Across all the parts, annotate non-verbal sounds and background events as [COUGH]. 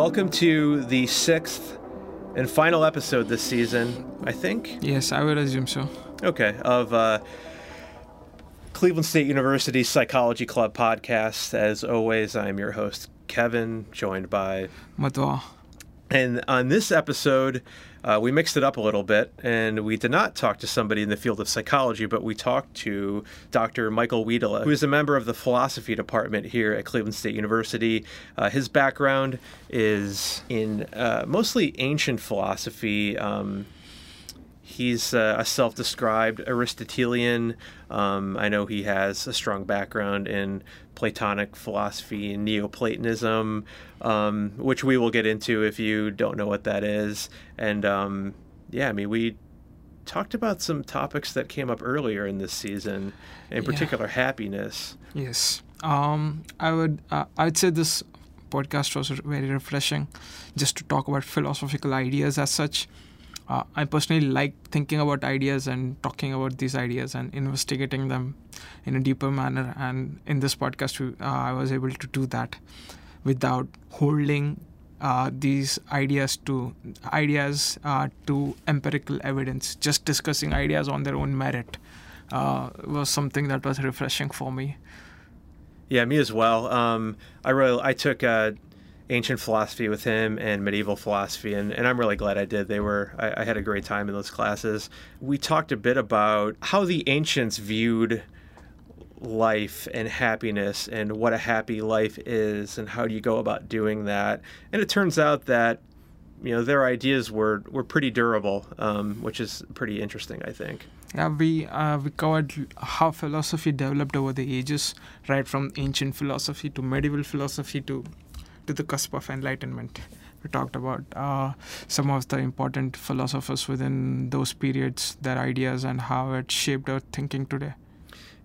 welcome to the sixth and final episode this season, I think. Yes, I would assume so. Okay, of uh, Cleveland State University Psychology Club podcast. As always, I'm your host, Kevin, joined by Madhva. And on this episode, uh, we mixed it up a little bit, and we did not talk to somebody in the field of psychology, but we talked to Dr. Michael Wiitala, who is a member of the philosophy department here at Cleveland State University. Uh, his background is in uh, mostly ancient philosophy. Um, He's uh, a self described Aristotelian. Um, I know he has a strong background in Platonic philosophy and Neoplatonism, um, which we will get into if you don't know what that is. And um, yeah, I mean, we talked about some topics that came up earlier in this season, in particular, yeah. happiness. Yes. Um, I would uh, I'd say this podcast was very refreshing just to talk about philosophical ideas as such uh, I personally like thinking about ideas and talking about these ideas and investigating them in a deeper manner. And in this podcast, uh, I was able to do that without holding uh, these ideas to ideas uh, to empirical evidence. Just discussing ideas on their own merit uh, was something that was refreshing for me. Yeah, me as well. Um, I really I took uh, ancient philosophy with him and medieval philosophy, and, and I'm really glad I did. They were I, I had a great time in those classes. We talked a bit about how the ancients viewed life and happiness and what a happy life is and how do you go about doing that. And it turns out that you know their ideas were were pretty durable, um, which is pretty interesting, I think. Yeah, we uh, we covered how philosophy developed over the ages, right from ancient philosophy to medieval philosophy to to the cusp of enlightenment. We talked about uh, some of the important philosophers within those periods, their ideas, and how it shaped our thinking today.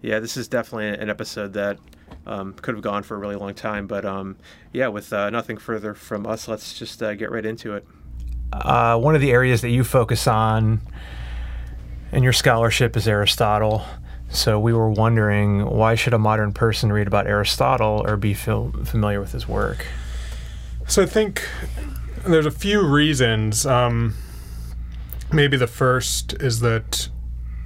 Yeah, this is definitely an episode that um, could have gone for a really long time. But um, yeah, with uh, nothing further from us, let's just uh, get right into it. Uh, one of the areas that you focus on in your scholarship is Aristotle. So we were wondering why should a modern person read about Aristotle or be fil- familiar with his work? So I think there's a few reasons. Um, maybe the first is that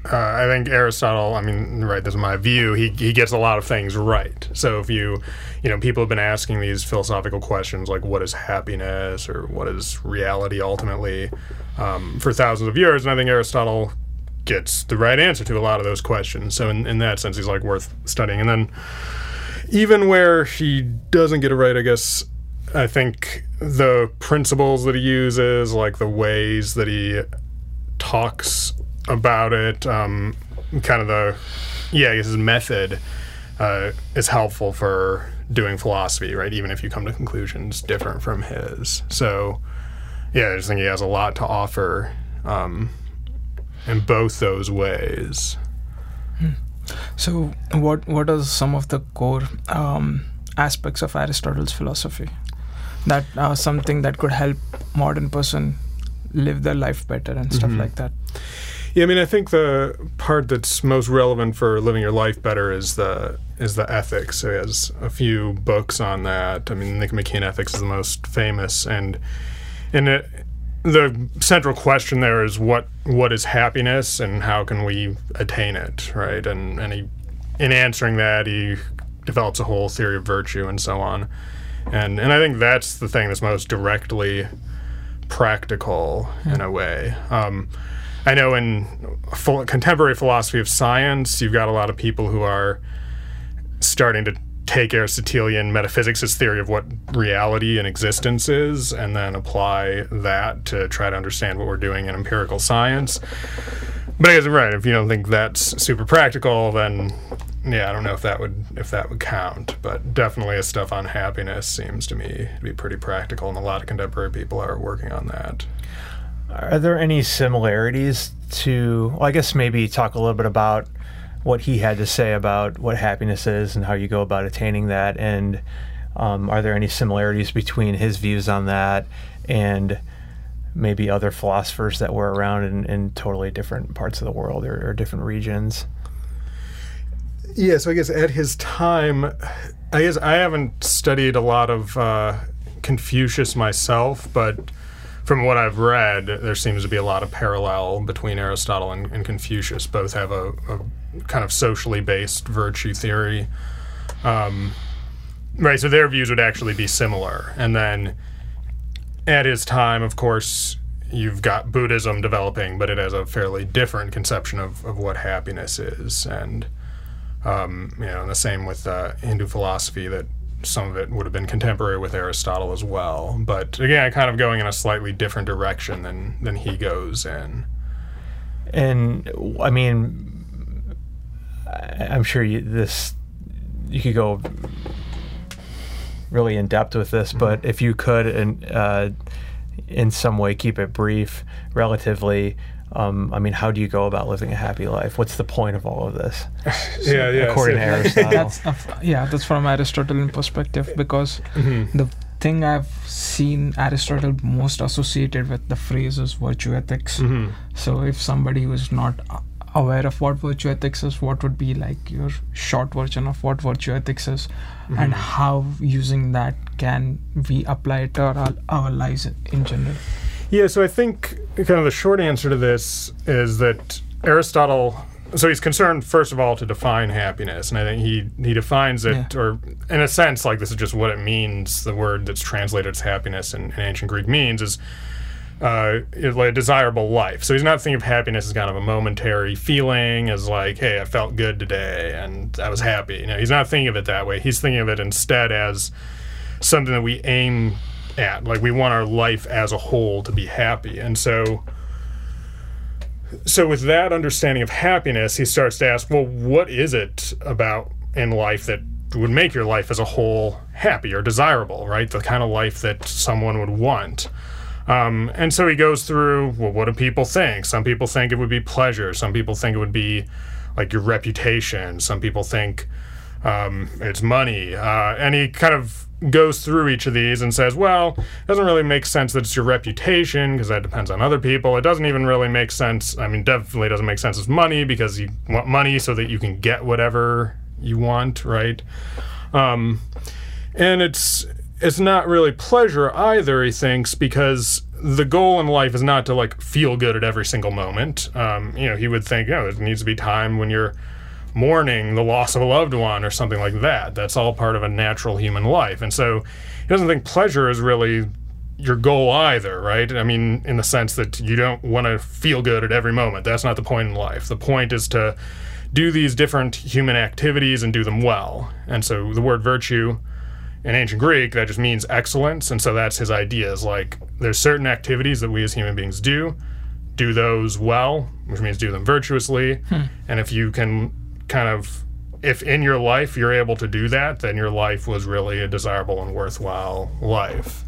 uh, I think Aristotle. I mean, right. This is my view. He he gets a lot of things right. So if you, you know, people have been asking these philosophical questions like, what is happiness or what is reality ultimately, um, for thousands of years, and I think Aristotle gets the right answer to a lot of those questions. So in, in that sense, he's like worth studying. And then even where he doesn't get it right, I guess I think the principles that he uses, like the ways that he talks about it, um, kind of the, yeah, I guess his method uh, is helpful for doing philosophy, right? Even if you come to conclusions different from his. So, yeah, I just think he has a lot to offer um, in both those ways. So, what what are some of the core um, aspects of Aristotle's philosophy? That uh, something that could help modern person live their life better and stuff mm-hmm. like that. Yeah i mean i think the part that's most relevant for living your life better is the is the ethics. So he has a few books on that. I mean nicomachean ethics is the most famous. And and it the central question there is what what is happiness and how can we attain it right? And and he in answering that he develops a whole theory of virtue and so on and and I think that's the thing that's most directly practical in a way. Um, I know in full, contemporary philosophy of science, you've got a lot of people who are starting to take Aristotelian metaphysics as theory of what reality and existence is, and then apply that to try to understand what we're doing in empirical science. But I guess I'm right. If you don't think that's super practical, then yeah, I don't know if that would if that would count, but definitely a stuff on happiness seems to me to be pretty practical, and a lot of contemporary people are working on that. Are there any similarities to? Well, I guess maybe talk a little bit about what he had to say about what happiness is and how you go about attaining that, and um, are there any similarities between his views on that and maybe other philosophers that were around in, in totally different parts of the world or, or different regions? Yeah, so I guess at his time, I guess I haven't studied a lot of uh, Confucius myself, but from what I've read, there seems to be a lot of parallel between Aristotle and, and Confucius. Both have a, a, kind of socially based virtue theory. Um, right, so their views would actually be similar. And then at his time, of course, you've got Buddhism developing, but it has a fairly different conception of, of what happiness is. And, um, you know, and the same with uh, Hindu philosophy that some of it would have been contemporary with Aristotle as well. But again, kind of going in a slightly different direction than than he goes in. And I mean, I'm sure you, this you could go really in depth with this, but if you could, and uh, in some way, keep it brief, relatively. Um, I mean, how do you go about living a happy life? What's the point of all of this? [LAUGHS] yeah, yeah. According so- to Aristotle. that's yeah that's from aristotelian perspective because Mhm. the thing i've seen aristotle most associated with the phrase is virtue ethics Mhm. so if somebody was not aware of what virtue ethics is what would be like your short version of what virtue ethics is and how using that can we apply it to our, our lives in general Yeah, so I think kind of the short answer to this is that Aristotle. So he's concerned first of all to define happiness, and I think he he defines it, Yeah. or in a sense, like this is just what it means. The word that's translated as happiness in, in ancient Greek means is uh, like a desirable life. So he's not thinking of happiness as kind of a momentary feeling, as like, hey, I felt good today and I was happy. You know, he's not thinking of it that way. He's thinking of it instead as something that we aim at. Like we want our life as a whole to be happy. And so so with that understanding of happiness, he starts to ask, well, what is it about in life that would make your life as a whole happy or desirable, right? The kind of life that someone would want. Um, and so he goes through, well, what do people think? Some people think it would be pleasure. Some people think it would be like your reputation. Some people think um, it's money. Uh, and he kind of goes through each of these and says, well, it doesn't really make sense that it's your reputation because that depends on other people. It doesn't even really make sense. I mean, definitely doesn't make sense as money because you want money so that you can get whatever you want, right? Um, and it's it's not really pleasure either. He thinks because the goal in life is not to like feel good at every single moment. Um, you know, he would think, know, there needs to be time when you're mourning the loss of a loved one or something like that. That's all part of a natural human life. And so he doesn't think pleasure is really your goal either, right? I mean, in the sense that you don't want to feel good at every moment. That's not the point in life. The point is to do these different human activities and do them well. And so the word virtue in ancient Greek, that just means excellence. And so that's his idea is like there's certain activities that we as human beings do, do those well, which means do them virtuously. Hmm. And if you can kind of, if in your life you're able to do that, then your life was really a desirable and worthwhile life.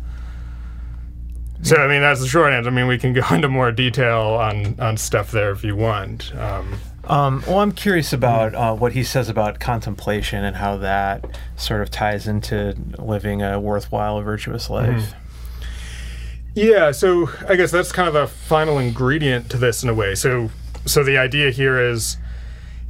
So I mean that's the short answer. I mean we can go [LAUGHS] into more detail on on stuff there if you want. Um, Um, well, I'm curious about uh, what he says about contemplation and how that sort of ties into living a worthwhile, virtuous life. Yeah, so I guess that's kind of the final ingredient to this in a way. So so the idea here is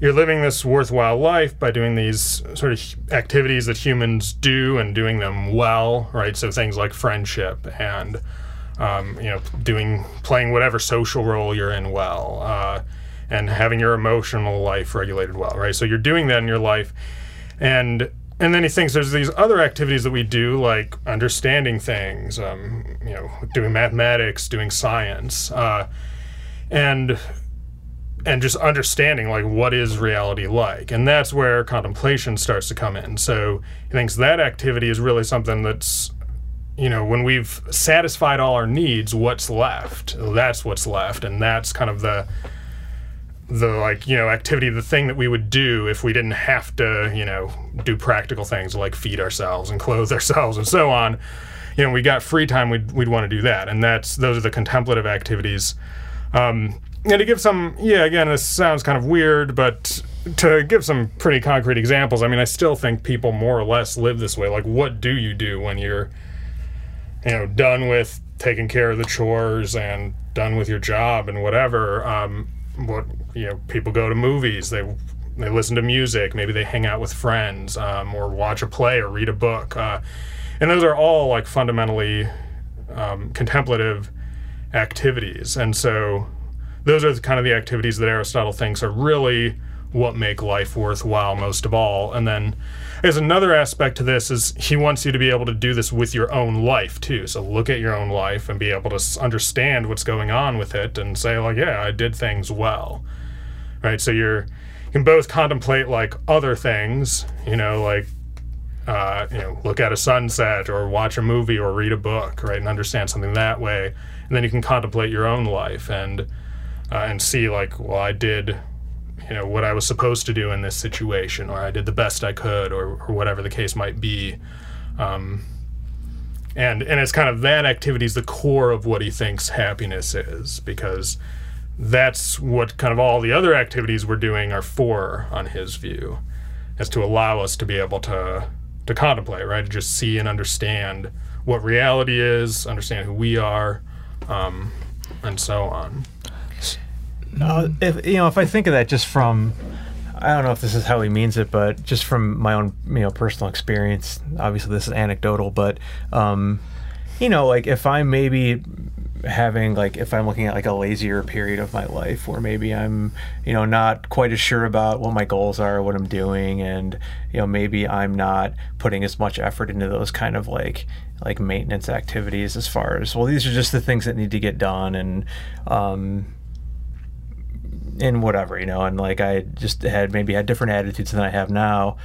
you're living this worthwhile life by doing these sort of activities that humans do and doing them well, right? So things like friendship and um, you know doing playing whatever social role you're in well, uh, and having your emotional life regulated well, right? So you're doing that in your life, and and then he thinks there's these other activities that we do, like understanding things, um, you know, doing mathematics, doing science, uh, and and just understanding like what is reality like, and that's where contemplation starts to come in. So he thinks that activity is really something that's you know, when we've satisfied all our needs, what's left? That's what's left, and that's kind of the the like you know activity, the thing that we would do if we didn't have to you know do practical things like feed ourselves and clothe [LAUGHS] ourselves and so on. You know, we got free time, we'd we'd want to do that, and that's those are the contemplative activities. Um, and to give some, yeah, again, this sounds kind of weird, but to give some pretty concrete examples, I mean, I still think people more or less live this way. Like, what do you do when you're you know done with taking care of the chores and done with your job and whatever um, what you know people go to movies they they listen to music maybe they hang out with friends um, or watch a play or read a book uh, and those are all like fundamentally um, contemplative activities. And so those are the, kind of the activities that Aristotle thinks are really what make life worthwhile most of all. And then there's another aspect to this is he wants you to be able to do this with your own life too. So look at your own life and be able to understand what's going on with it and say like, yeah, I did things well. Right? So you're you can both contemplate like other things, you know, like uh, you know, look at a sunset or watch a movie or read a book, right, and understand something that way, and then you can contemplate your own life and uh, and see like, well, I did, you know, what I was supposed to do in this situation, or I did the best I could, or, or whatever the case might be. Um, and and it's kind of that activity is the core of what he thinks happiness is because that's what kind of all the other activities we're doing are for on his view is to allow us to be able to to contemplate right to just see and understand what reality is understand who we are um, and so on uh, if you know, if I think of that just from, I don't know if this is how he means it, but just from my own you know personal experience. Obviously, this is anecdotal, but um, you know, like if I'm maybe having like if I'm looking at like a lazier period of my life where maybe I'm you know not quite as sure about what my goals are, what I'm doing, and you know maybe I'm not putting as much effort into those kind of like like maintenance activities as far as well these are just the things that need to get done and um and whatever, you know, and like I just had maybe had different attitudes than I have now.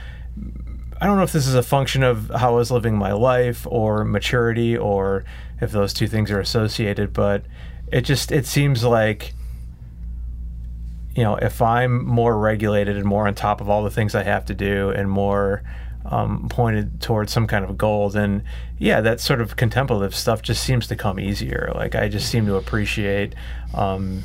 I don't know if this is a function of how I was living my life or maturity or if those two things are associated, but it just it seems like you know, if I'm more regulated and more on top of all the things I have to do and more um, pointed towards some kind of goal, then yeah, that sort of contemplative stuff just seems to come easier. Like I just seem to appreciate um,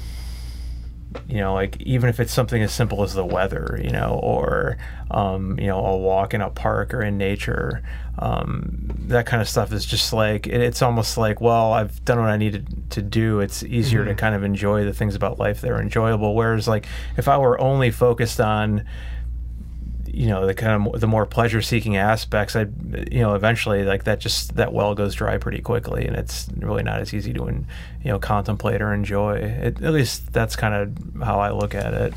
you know, like even if it's something as simple as the weather, you know, or um, you know, a walk in a park or in nature, um, that kind of stuff is just like it, it's almost like, well, I've done what I needed to do. It's easier mm-hmm. to kind of enjoy the things about life that are enjoyable. Whereas, like, if I were only focused on you know the kind of the more pleasure seeking aspects i you know eventually like that just that well goes dry pretty quickly and it's really not as easy to you know contemplate or enjoy. It, at least that's kind of how i look at it.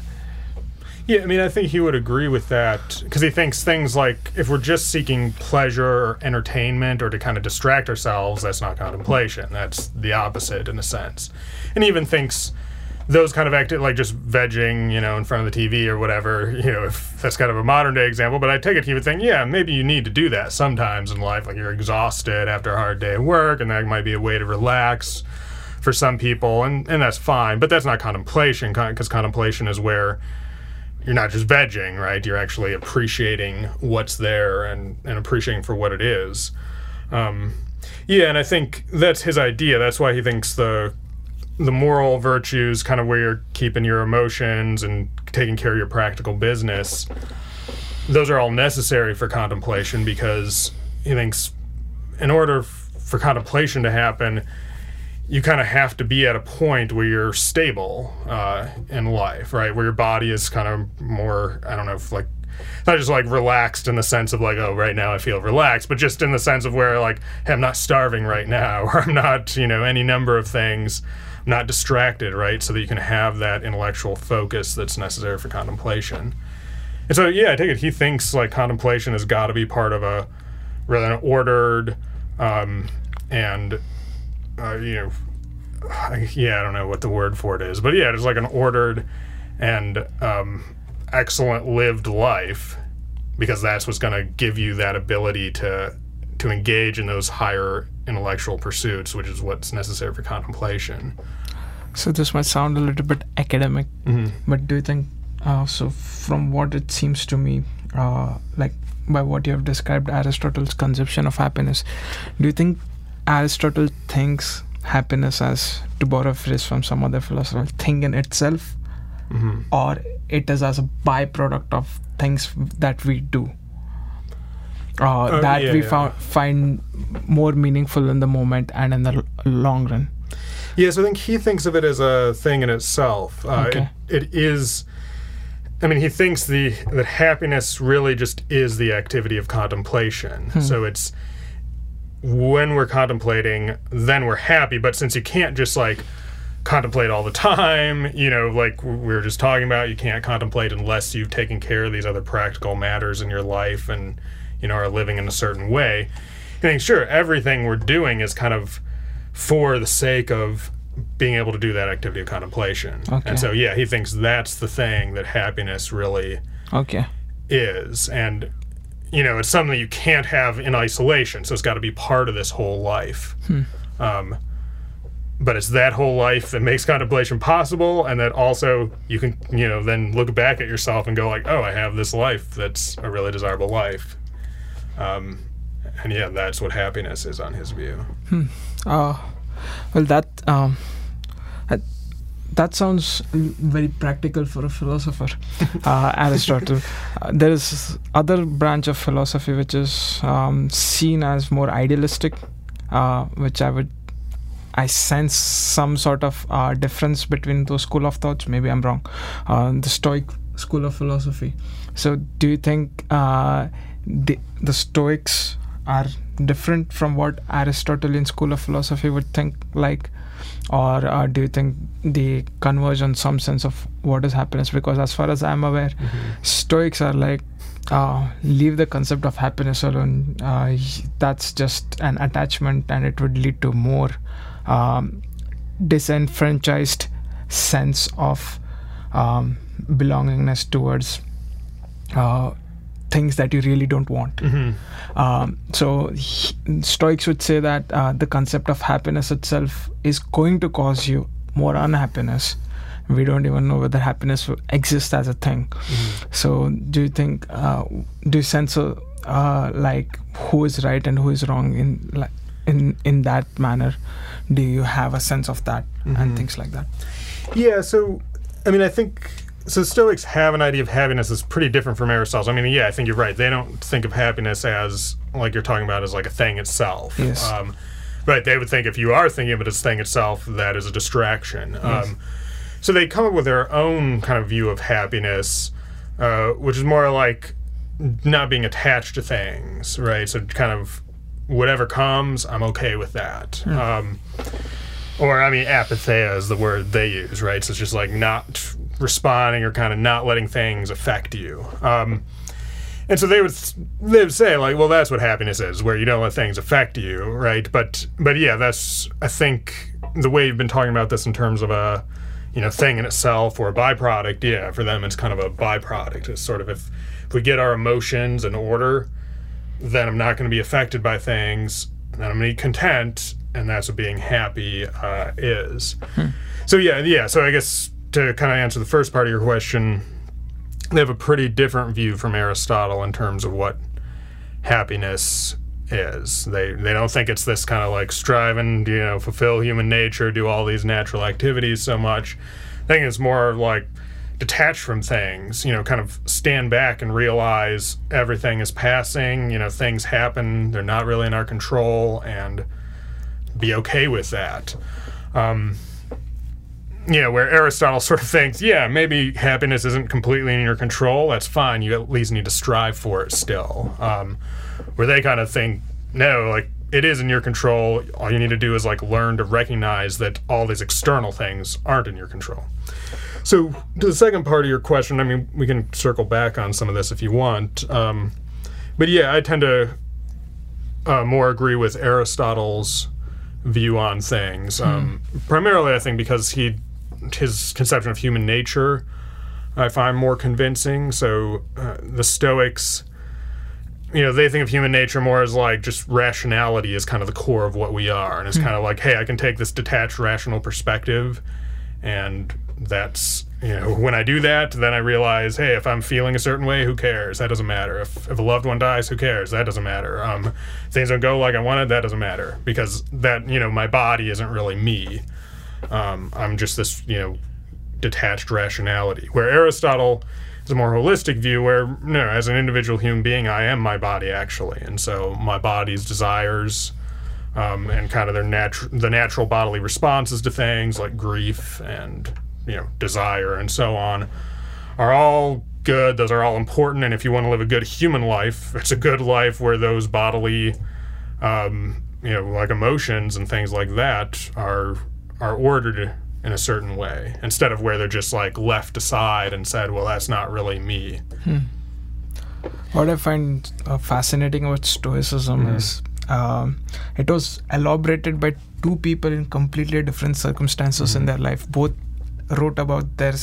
Yeah i mean i think he would agree with that because he thinks things like if we're just seeking pleasure or entertainment or to kind of distract ourselves that's not contemplation. That's the opposite in a sense. And even thinks those kind of like just vegging, you know, in front of the TV or whatever, [LAUGHS] you know, if that's kind of a modern day example. But I take it he would think, yeah, maybe you need to do that sometimes in life. Like you're exhausted after a hard day of work, and that might be a way to relax for some people, and, and that's fine. But that's not contemplation, because contemplation is where you're not just vegging, right? You're actually appreciating what's there and, and appreciating for what it is. Um, yeah, and I think that's his idea. That's why he thinks the the moral virtues, kind of where you're keeping your emotions and taking care of your practical business, those are all necessary for contemplation because he thinks in order for contemplation to happen, you kind of have to be at a point where you're stable uh, in life, right? Where your body is kind of more, I don't know, if like not just like relaxed in the sense of like, oh, right now I feel relaxed, but just in the sense of where like, hey, I'm not starving right now, [LAUGHS] or I'm not, you know, any number of things not distracted, right? So that you can have that intellectual focus that's necessary for contemplation. And so, yeah, I take it he thinks like contemplation has got to be part of a rather an ordered um, and, uh, you know, yeah, I don't know what the word for it is, but yeah, it's like an ordered and um, excellent lived life because that's what's going to give you that ability to to engage in those higher intellectual pursuits, which is what's necessary for contemplation. So this might sound a little bit academic, mm-hmm. but do you think? Uh, so from what it seems to me, uh, like by what you have described Aristotle's conception of happiness, do you think Aristotle thinks happiness as to borrow a phrase from some other philosopher, thing in itself, mm-hmm. or it is as a byproduct of things that we do? Uh, uh, that yeah, we yeah. found, find more meaningful in the moment and in the l- long run. Yes, I think he thinks of it as a thing in itself. Uh, Okay. it, it is. I mean, he thinks the that happiness really just is the activity of contemplation. So it's when we're contemplating, then we're happy. But since you can't just like contemplate all the time, you know, like we were just talking about, you can't contemplate unless you've taken care of these other practical matters in your life and, you know, are living in a certain way. I think, sure, everything we're doing is kind of for the sake of being able to do that activity of contemplation. Okay. And so, yeah, he thinks that's the thing that happiness really Okay. is. And, you know, it's something you can't have in isolation. So it's got to be part of this whole life. Hmm. Um, but it's that whole life that makes contemplation possible. And that also you can, you know, then look back at yourself and go, like, oh, I have this life that's a really desirable life. Um, and yeah, that's what happiness is on his view. Uh, well, that um, that- that sounds very practical for a philosopher, [LAUGHS] uh, Aristotle. Uh, there is other branch of philosophy which is um, seen as more idealistic, uh, which I would I sense some sort of uh, difference between those school of thoughts. Maybe I'm wrong. Uh, the Stoic school of philosophy. So, do you think uh, the the Stoics are different from what Aristotelian school of philosophy would think like, or uh, do you think they converge on some sense of what is happiness? Because as far as I'm aware, Stoics are like. Uh, leave the concept of happiness alone. Uh, that's just an attachment, and it would lead to more um, disenfranchised sense of um, belongingness towards uh, things that you really don't want. Um, so he- Stoics would say that uh, the concept of happiness itself is going to cause you more unhappiness. We don't even know whether happiness will exist as a thing. So, do you think, uh, do you sense uh, uh, like who is right and who is wrong in like in in that manner? Do you have a sense of that and things like that? Yeah, so I mean, I think so. Stoics have an idea of happiness that's pretty different from Aristotle's. I mean, yeah, I think you're right. They don't think of happiness as like you're talking about as like a thing itself. Yes. Um, but they would think if you are thinking of it as a thing itself, that is a distraction. Um, so they come up with their own kind of view of happiness, uh, which is more like not being attached to things, right? So kind of whatever comes, I'm okay with that. Um, or I mean, apatheia is the word they use, right? So it's just like not responding or kind of not letting things affect you. Um, and so they would they would say like, well, that's what happiness is, where you don't let things affect you, right? But but yeah, that's I think the way you've been talking about this in terms of a you know thing in itself or a byproduct. Yeah, for them it's kind of a byproduct. It's sort of if if we get our emotions in order, then I'm not going to be affected by things. Then I'm going to be content, and that's what being happy uh, is. So yeah, yeah. So I guess to kind of answer the first part of your question, they have a pretty different view from Aristotle in terms of what happiness is. They they don't think it's this kind of like striving, to, you know, fulfill human nature, do all these natural activities so much. I think it's more like detached from things, you know, kind of stand back and realize everything is passing, you know, things happen, they're not really in our control and be okay with that. Um, you know, where Aristotle sort of thinks, yeah, maybe happiness isn't completely in your control. That's fine. You at least need to strive for it still. Um, where they kind of think, no, like it is in your control. All you need to do is like learn to recognize that all these external things aren't in your control. So, to the second part of your question, I mean, we can circle back on some of this if you want. Um, but yeah, I tend to uh, more agree with Aristotle's view on things. Um, primarily, I think because he his conception of human nature I find more convincing. So uh, the Stoics, you know, they think of human nature more as like just rationality is kind of the core of what we are, and it's kind of like, hey, I can take this detached, rational perspective, and that's you know, when I do that, then I realize, hey, if I'm feeling a certain way, who cares? That doesn't matter. If, if a loved one dies, who cares? That doesn't matter. Um, things don't go like I wanted, that doesn't matter because that you know, my body isn't really me. Um, I'm just this you know, detached rationality. Where Aristotle is a more holistic view, where no, as an individual human being, I am my body actually, and so my body's desires. Um, and kind of their natu- the natural bodily responses to things like grief and you know desire and so on are all good those are all important and if you want to live a good human life it's a good life where those bodily um, you know, like emotions and things like that are are ordered in a certain way instead of where they're just like left aside and said, well, that's not really me. What I find uh, fascinating about Stoicism Mhm. is um, it was elaborated by two people in completely different circumstances in Mhm. their life. Both wrote about their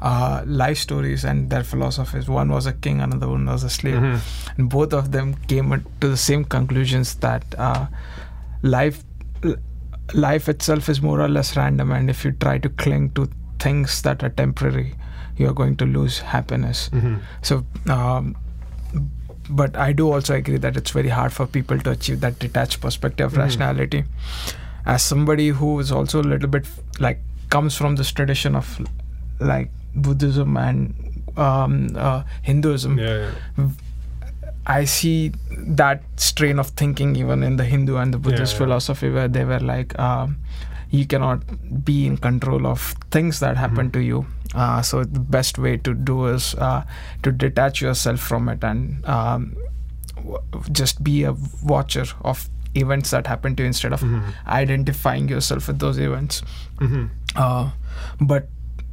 uh, life stories and their philosophies. One was a king, another one was a slave, Mhm. and both of them came to the same conclusions that uh, life life itself is more or less random, and if you try to cling to things that are temporary, you are going to lose happiness. Mhm. So, um, but I do also agree that it's very hard for people to achieve that detached perspective of Mhm. rationality. As somebody who is also a little bit like comes from this tradition of like Buddhism and um, uh, Hinduism, Yeah, yeah. I see that strain of thinking even in the Hindu and the Buddhist yeah. philosophy where they were like, um, you cannot be in control of things that happen Mhm. to you. Uh, so the best way to do is uh, to detach yourself from it and um, w- just be a watcher of events that happen to you instead of Mhm. identifying yourself with those events. Mhm. Uh, but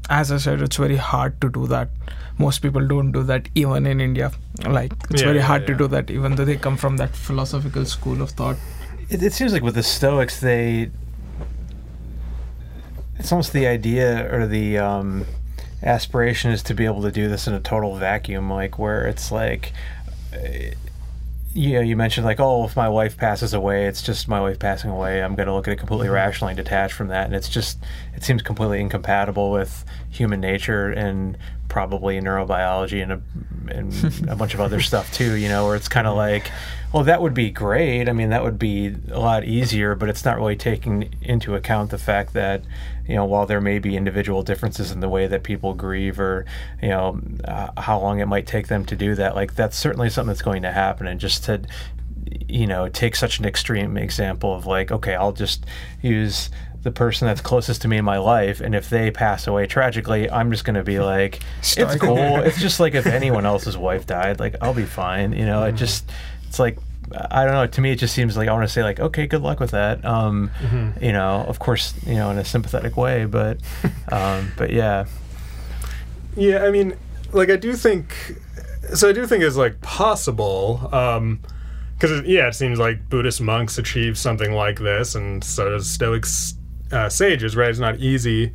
as I said, it's very hard to do that. Most people don't do that even in India. Like it's Yeah, very yeah, hard to do that, even though they come from that philosophical school of thought. It, it seems like with the Stoics, they it's almost the idea or the um, aspiration is to be able to do this in a total vacuum, like where it's like. You know, you mentioned like, oh, if my wife passes away, it's just my wife passing away. I'm going to look at it completely mm-hmm. rationally detached from that, and it's just, it seems completely incompatible with human nature and probably neurobiology and a, and a bunch of other [LAUGHS] stuff too. You know, where it's kind of like, well, that would be great. I mean, that would be a lot easier, but it's not really taking into account the fact that, you know, while there may be individual differences in the way that people grieve or, you know, uh, how long it might take them to do that, like that's certainly something that's going to happen. And just to, you know, take such an extreme example of like, okay, I'll just use the person that's closest to me in my life, and if they pass away tragically, I'm just going to be like, it's cool. it's just like if anyone else's wife died, like I'll be fine. You know, it just, it's like, I don't know. To me, it just seems like I want to say like, okay, good luck with that. Um, Mhm. You know, of course, you know, in a sympathetic way, but, [LAUGHS] um, but yeah, Yeah, I mean, like I do think, so I do think it's like possible, because yeah, it seems like Buddhist monks achieve something like this, and so does Stoics uh, sages, right? It's not easy.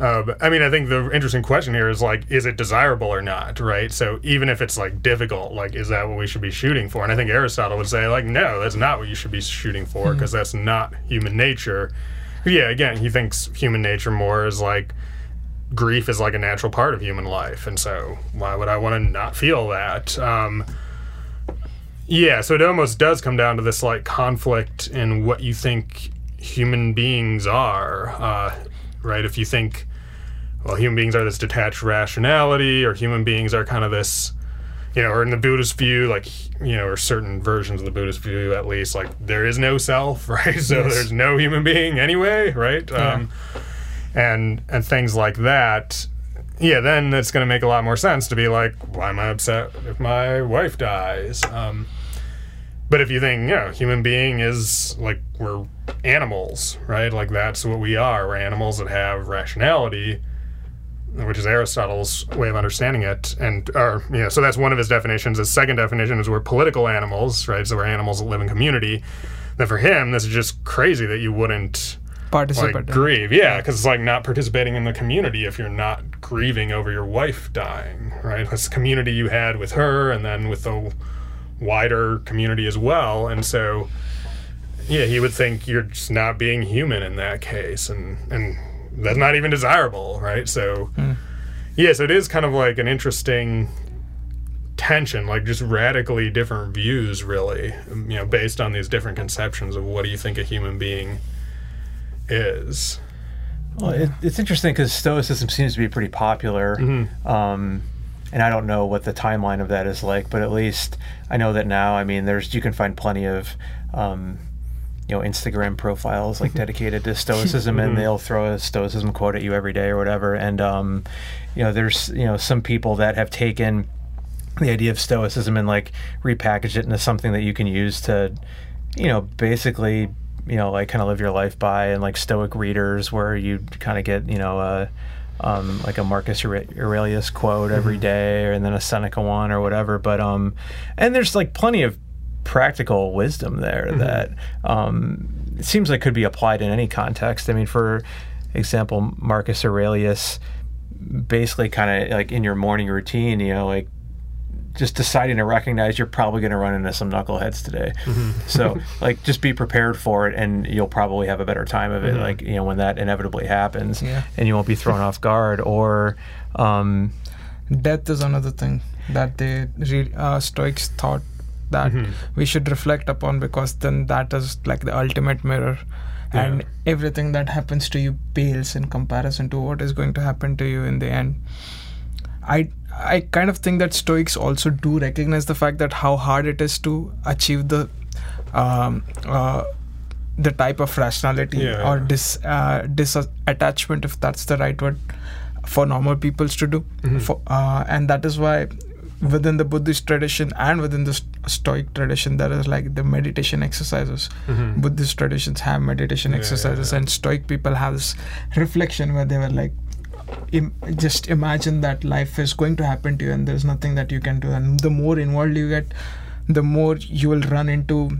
Uh, I mean, I think the interesting question here is like, is it desirable or not, right? So even if it's like difficult, like, is that what we should be shooting for? And I think Aristotle would say like, no, that's not what you should be shooting for, because that's not human nature. Yeah, again, he thinks human nature more is like grief is like a natural part of human life, and so why would I want to not feel that? Um, yeah, so it almost does come down to this like conflict in what you think human beings are, uh, right? If you think, well, human beings are this detached rationality, or human beings are kind of this, you know, or in the Buddhist view, like, you know, or certain versions of the Buddhist view at least, like, there is no self, [LAUGHS] right? So Yes. there's no human being anyway, right? Yeah. Um, and and things like that yeah then it's going to make a lot more sense to be like why am i upset if my wife dies um, but if you think you know human being is like we're animals right like that's what we are we're animals that have rationality which is aristotle's way of understanding it and or you know so that's one of his definitions. His second definition is we're political animals right? So we're animals that live in community. Then for him this is just crazy that you wouldn't Participate. like grieve. Yeah because it's like not participating in the community if you're not grieving over your wife dying right? That's the community you had with her and then with the wider community as well. And so yeah he would think you're just not being human in that case. And and that's not even desirable right so Hmm. yeah so it is kind of like an interesting tension like just radically different views really you know based on these different conceptions of what do you think a human being is Well, it, it's interesting because Stoicism seems to be pretty popular. Mhm. Um, and I don't know what the timeline of that is like, but at least I know that now. I mean, there's you can find plenty of, um, you know, Instagram profiles like [LAUGHS] dedicated to Stoicism, and they'll throw a Stoicism quote at you every day or whatever. And um, you know, there's you know some people that have taken the idea of Stoicism and like repackaged it into something that you can use to you know, basically, you know, like kind of live your life by and like Stoic readers where you kind of get, you know, uh, um, like a Marcus Aurelius quote every Mm-hmm. day, and then a Seneca one or whatever. But um, and there's like plenty of practical wisdom there Mm-hmm. that um, it seems like could be applied in any context. I mean, for example, Marcus Aurelius basically kind of like in your morning routine, you know, like just deciding to recognize you're probably going to run into some knuckleheads today. Mm-hmm. so, [LAUGHS] like, just be prepared for it, and you'll probably have a better time of it. Like, you know, when that inevitably happens, Yeah. and you won't be thrown off guard. Or, um, death is another thing that the re- uh, stoics thought that we should reflect upon because then that is like the ultimate mirror. And Yeah. everything that happens to you pales in comparison to what is going to happen to you in the end. I i kind of think that stoics also do recognize the fact that how hard it is to achieve the um, uh, the type of rationality Yeah, or dis uh, disattachment if that's the right word for normal peoples to do. Mm-hmm. for, uh, and that is why within the buddhist tradition and within the st- stoic tradition there is like the meditation exercises buddhist traditions have meditation Mm-hmm. Yeah, yeah, exercises yeah. and stoic people have this reflection where they were like Im- just imagine that life is going to happen to you and there's nothing that you can do and the more involved you get the more you will run into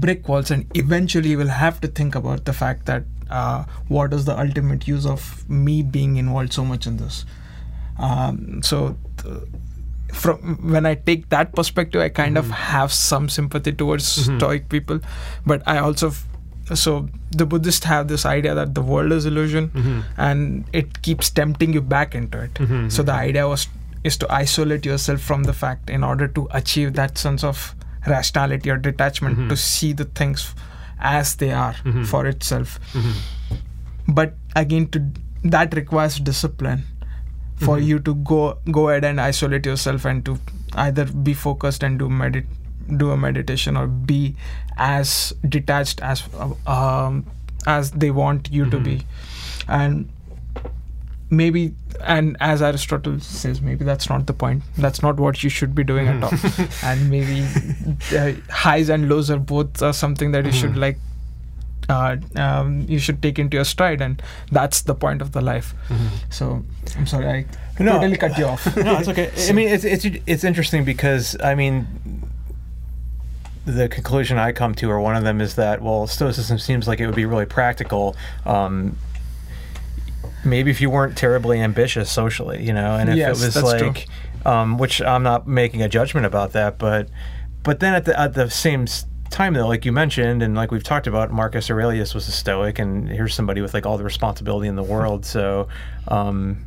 brick walls and eventually you will have to think about the fact that uh, what is the ultimate use of me being involved so much in this um, so th- from when I take that perspective, I kind of mm-hmm. have some sympathy towards mm-hmm. Stoic people, but I also f- so the Buddhists have this idea that the world is illusion, mm-hmm. and it keeps tempting you back into it. So the idea was is to isolate yourself from the fact in order to achieve that sense of rationality or detachment to see the things as they are for itself. But again to that requires discipline for you to go go ahead and isolate yourself and to either be focused and do medit do a meditation or be as detached as uh, um, as they want you to be. And maybe and as aristotle says maybe that's not the point. That's not what you should be doing at all. And maybe [LAUGHS] uh, highs and lows are both uh, something that you should like uh, um, you should take into your stride and that's the point of the life so i'm sorry i No. totally cut you off [LAUGHS] no, it's okay. I mean, it's it's it's interesting because I mean, the conclusion I come to, or one of them, is that well, Stoicism seems like it would be really practical. Um, maybe if you weren't terribly ambitious socially, you know, and if Yes, it was like, um, which I'm not making a judgment about that, but but then at the at the same time though, like you mentioned, and like we've talked about, Marcus Aurelius was a Stoic, and here's somebody with like all the responsibility in the world, so. Um,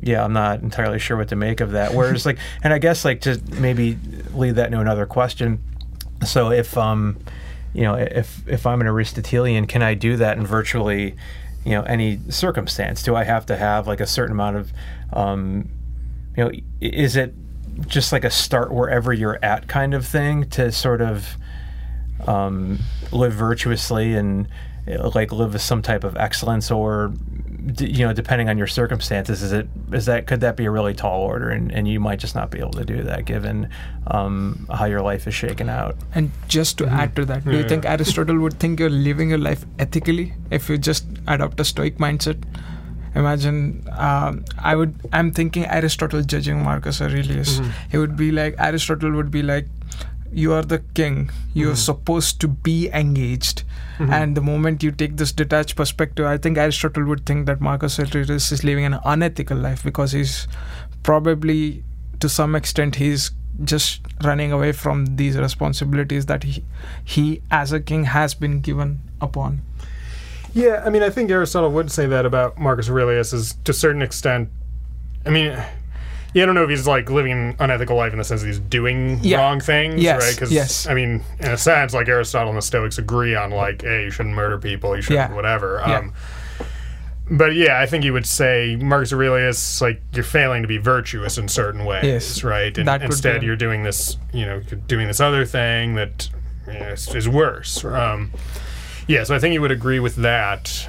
yeah, I'm not entirely sure what to make of that. Whereas, like, [LAUGHS] and I guess like to maybe lead that into another question. So, if um, you know, if if I'm an Aristotelian, can I do that in virtually, you know, any circumstance? Do I have to have like a certain amount of, um, you know, is it just like a start wherever you're at kind of thing to sort of um, live virtuously and uh, like live with some type of excellence or you know depending on your circumstances is it is that could that be a really tall order and, and you might just not be able to do that given um, how your life is shaken out And just to add to that, do you Yeah. think Aristotle would think you're living your life ethically if you just adopt a Stoic mindset? Imagine, um, I would. I'm thinking Aristotle judging Marcus Aurelius. He would be like Aristotle would be like, "You are the king. You're mm-hmm. supposed to be engaged." Mm-hmm. And the moment you take this detached perspective, I think Aristotle would think that Marcus Aurelius is living an unethical life because he's probably, to some extent, he's just running away from these responsibilities that he, he as a king has been given upon. Yeah, I mean, I think Aristotle would say that about Marcus Aurelius is to a certain extent. I mean, yeah, I don't know if he's like living an unethical life in the sense that he's doing Yeah. wrong things, Yes, right? Because yes. I mean, in a sense, like Aristotle and the Stoics agree on like, hey, you shouldn't murder people, you shouldn't Yeah. whatever. Um, but yeah, I think he would say Marcus Aurelius, like you're failing to be virtuous in certain ways, Yes, right? And that instead, you're doing this, you know, doing this other thing that you know, is, is worse. Um, yeah, so I think he would agree with that.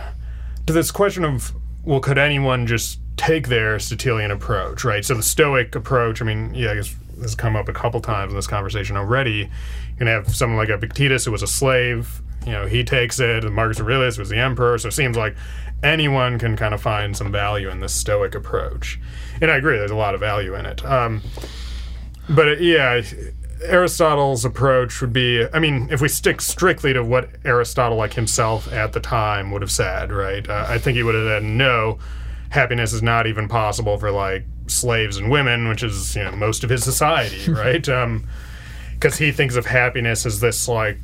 To this question of, well, could anyone just take their Aristotelian approach, right? So the Stoic approach, I mean, yeah, I guess has come up a couple times in this conversation already. You can have someone like Epictetus who was a slave. You know, he takes it, and Marcus Aurelius was the emperor. So it seems like anyone can kind of find some value in this Stoic approach. And I agree, there's a lot of value in it. Um, but it, yeah, Aristotle's approach would be I mean, if we stick strictly to what Aristotle, like himself at the time, would have said, right? Uh, I think he would have said, no, happiness is not even possible for like slaves and women, which is, you know, most of his society, [LAUGHS] right? Because um, he thinks of happiness as this like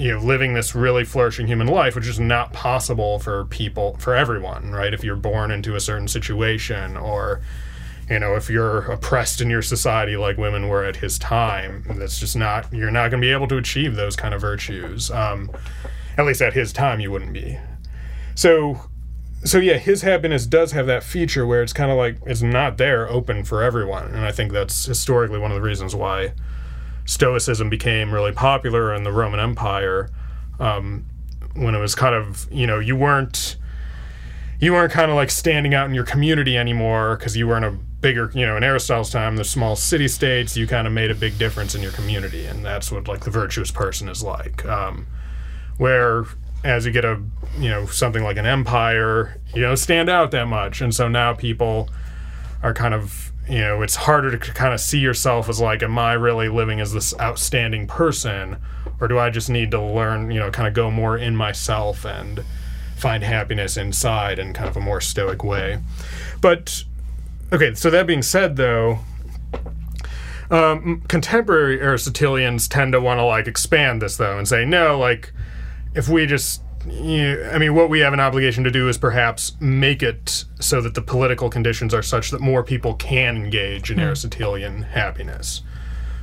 you know living this really flourishing human life which is not possible for people for everyone right if you're born into a certain situation or you know if you're oppressed in your society like women were at his time that's just not you're not going to be able to achieve those kind of virtues um, at least at his time you wouldn't be so so yeah his happiness does have that feature where it's kind of like it's not there open for everyone and i think that's historically one of the reasons why Stoicism became really popular in the Roman Empire um, when it was kind of you know you weren't you weren't kind of like standing out in your community anymore because you were in a bigger you know in Aristotle's time the small city states you kind of made a big difference in your community and that's what like the virtuous person is like um, where as you get a you know something like an empire you don't stand out that much and so now people are kind of you know, it's harder to kind of see yourself as like, am I really living as this outstanding person, or do I just need to learn, you know, kind of go more in myself and find happiness inside in kind of a more stoic way? But okay, so that being said, though. Um, contemporary Aristotelians tend to want to like expand this though and say no, like if we just you, I mean, what we have an obligation to do is perhaps make it so that the political conditions are such that more people can engage in mm. Aristotelian happiness.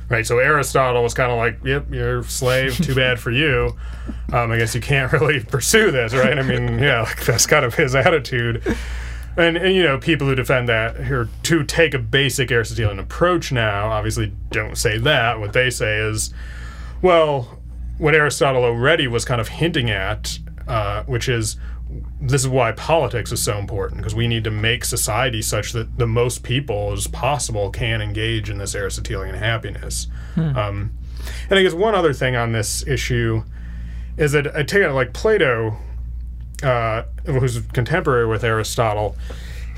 Right, so Aristotle was kind of like, "Yep, you're a slave. Too bad for you. [LAUGHS] Um, I guess you can't [LAUGHS] really pursue this, right? I mean, yeah, [LAUGHS] like that's kind of his attitude." And, and you know, people who defend that here to take a basic Aristotelian approach now obviously don't say that. What they say is, well, what Aristotle already was kind of hinting at uh, which is this is why politics is so important because we need to make society such that the most people as possible can engage in this Aristotelian happiness. Hmm. Um, and I guess one other thing on this issue is that I take it like Plato, uh, who's contemporary with Aristotle.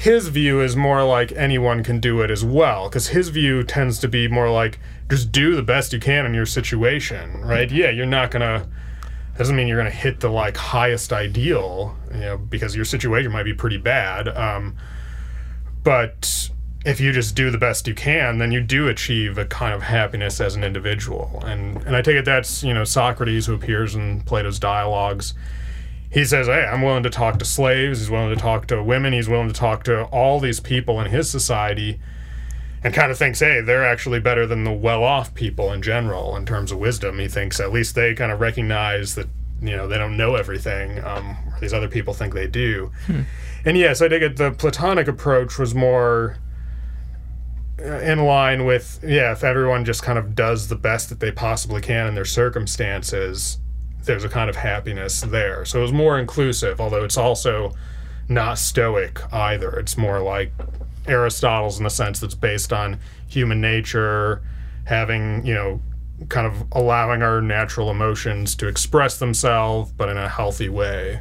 His view is more like anyone can do it as well, because his view tends to be more like just do the best you can in your situation, right? Yeah, you're not gonna doesn't mean you're to hit the like highest ideal, you know, because your situation might be pretty bad. Um, but if you just do the best you can, then you do achieve a kind of happiness as an individual. And and I take it that's you know Socrates who appears in Plato's dialogues. He says, "Hey, I'm willing to talk to slaves. He's willing to talk to women. He's willing to talk to all these people in his society." and kind of thinks, hey, they're actually better than the well off people in general in terms of wisdom. He thinks at least they kind of recognize that, you know, they don't know everything, um, these other people think they do. Hmm. And yes, I dig it. The Platonic approach was more uh, in line with, yeah, if everyone just kind of does the best that they possibly can in their circumstances, there's a kind of happiness there. So it was more inclusive, although it's also not stoic either. It's more like Aristotle's in the sense that's based on human nature, having, you know, kind of allowing our natural emotions to express themselves, but in a healthy way.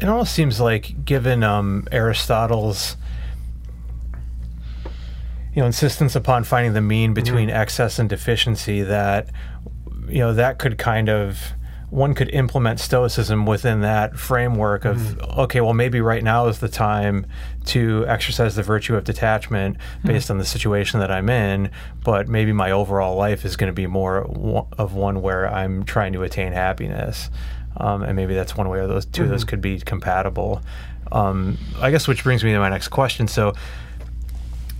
It almost seems like, given um, Aristotle's you know insistence upon finding the mean between mm-hmm. excess and deficiency, that you know that could kind of one could implement stoicism within that framework of mm. okay well maybe right now is the time to exercise the virtue of detachment mm. based on the situation that i'm in but maybe my overall life is going to be more of one where i'm trying to attain happiness um, and maybe that's one way or those 2 mm-hmm. of those mm-hmm. could be compatible um, i guess which brings me to my next question so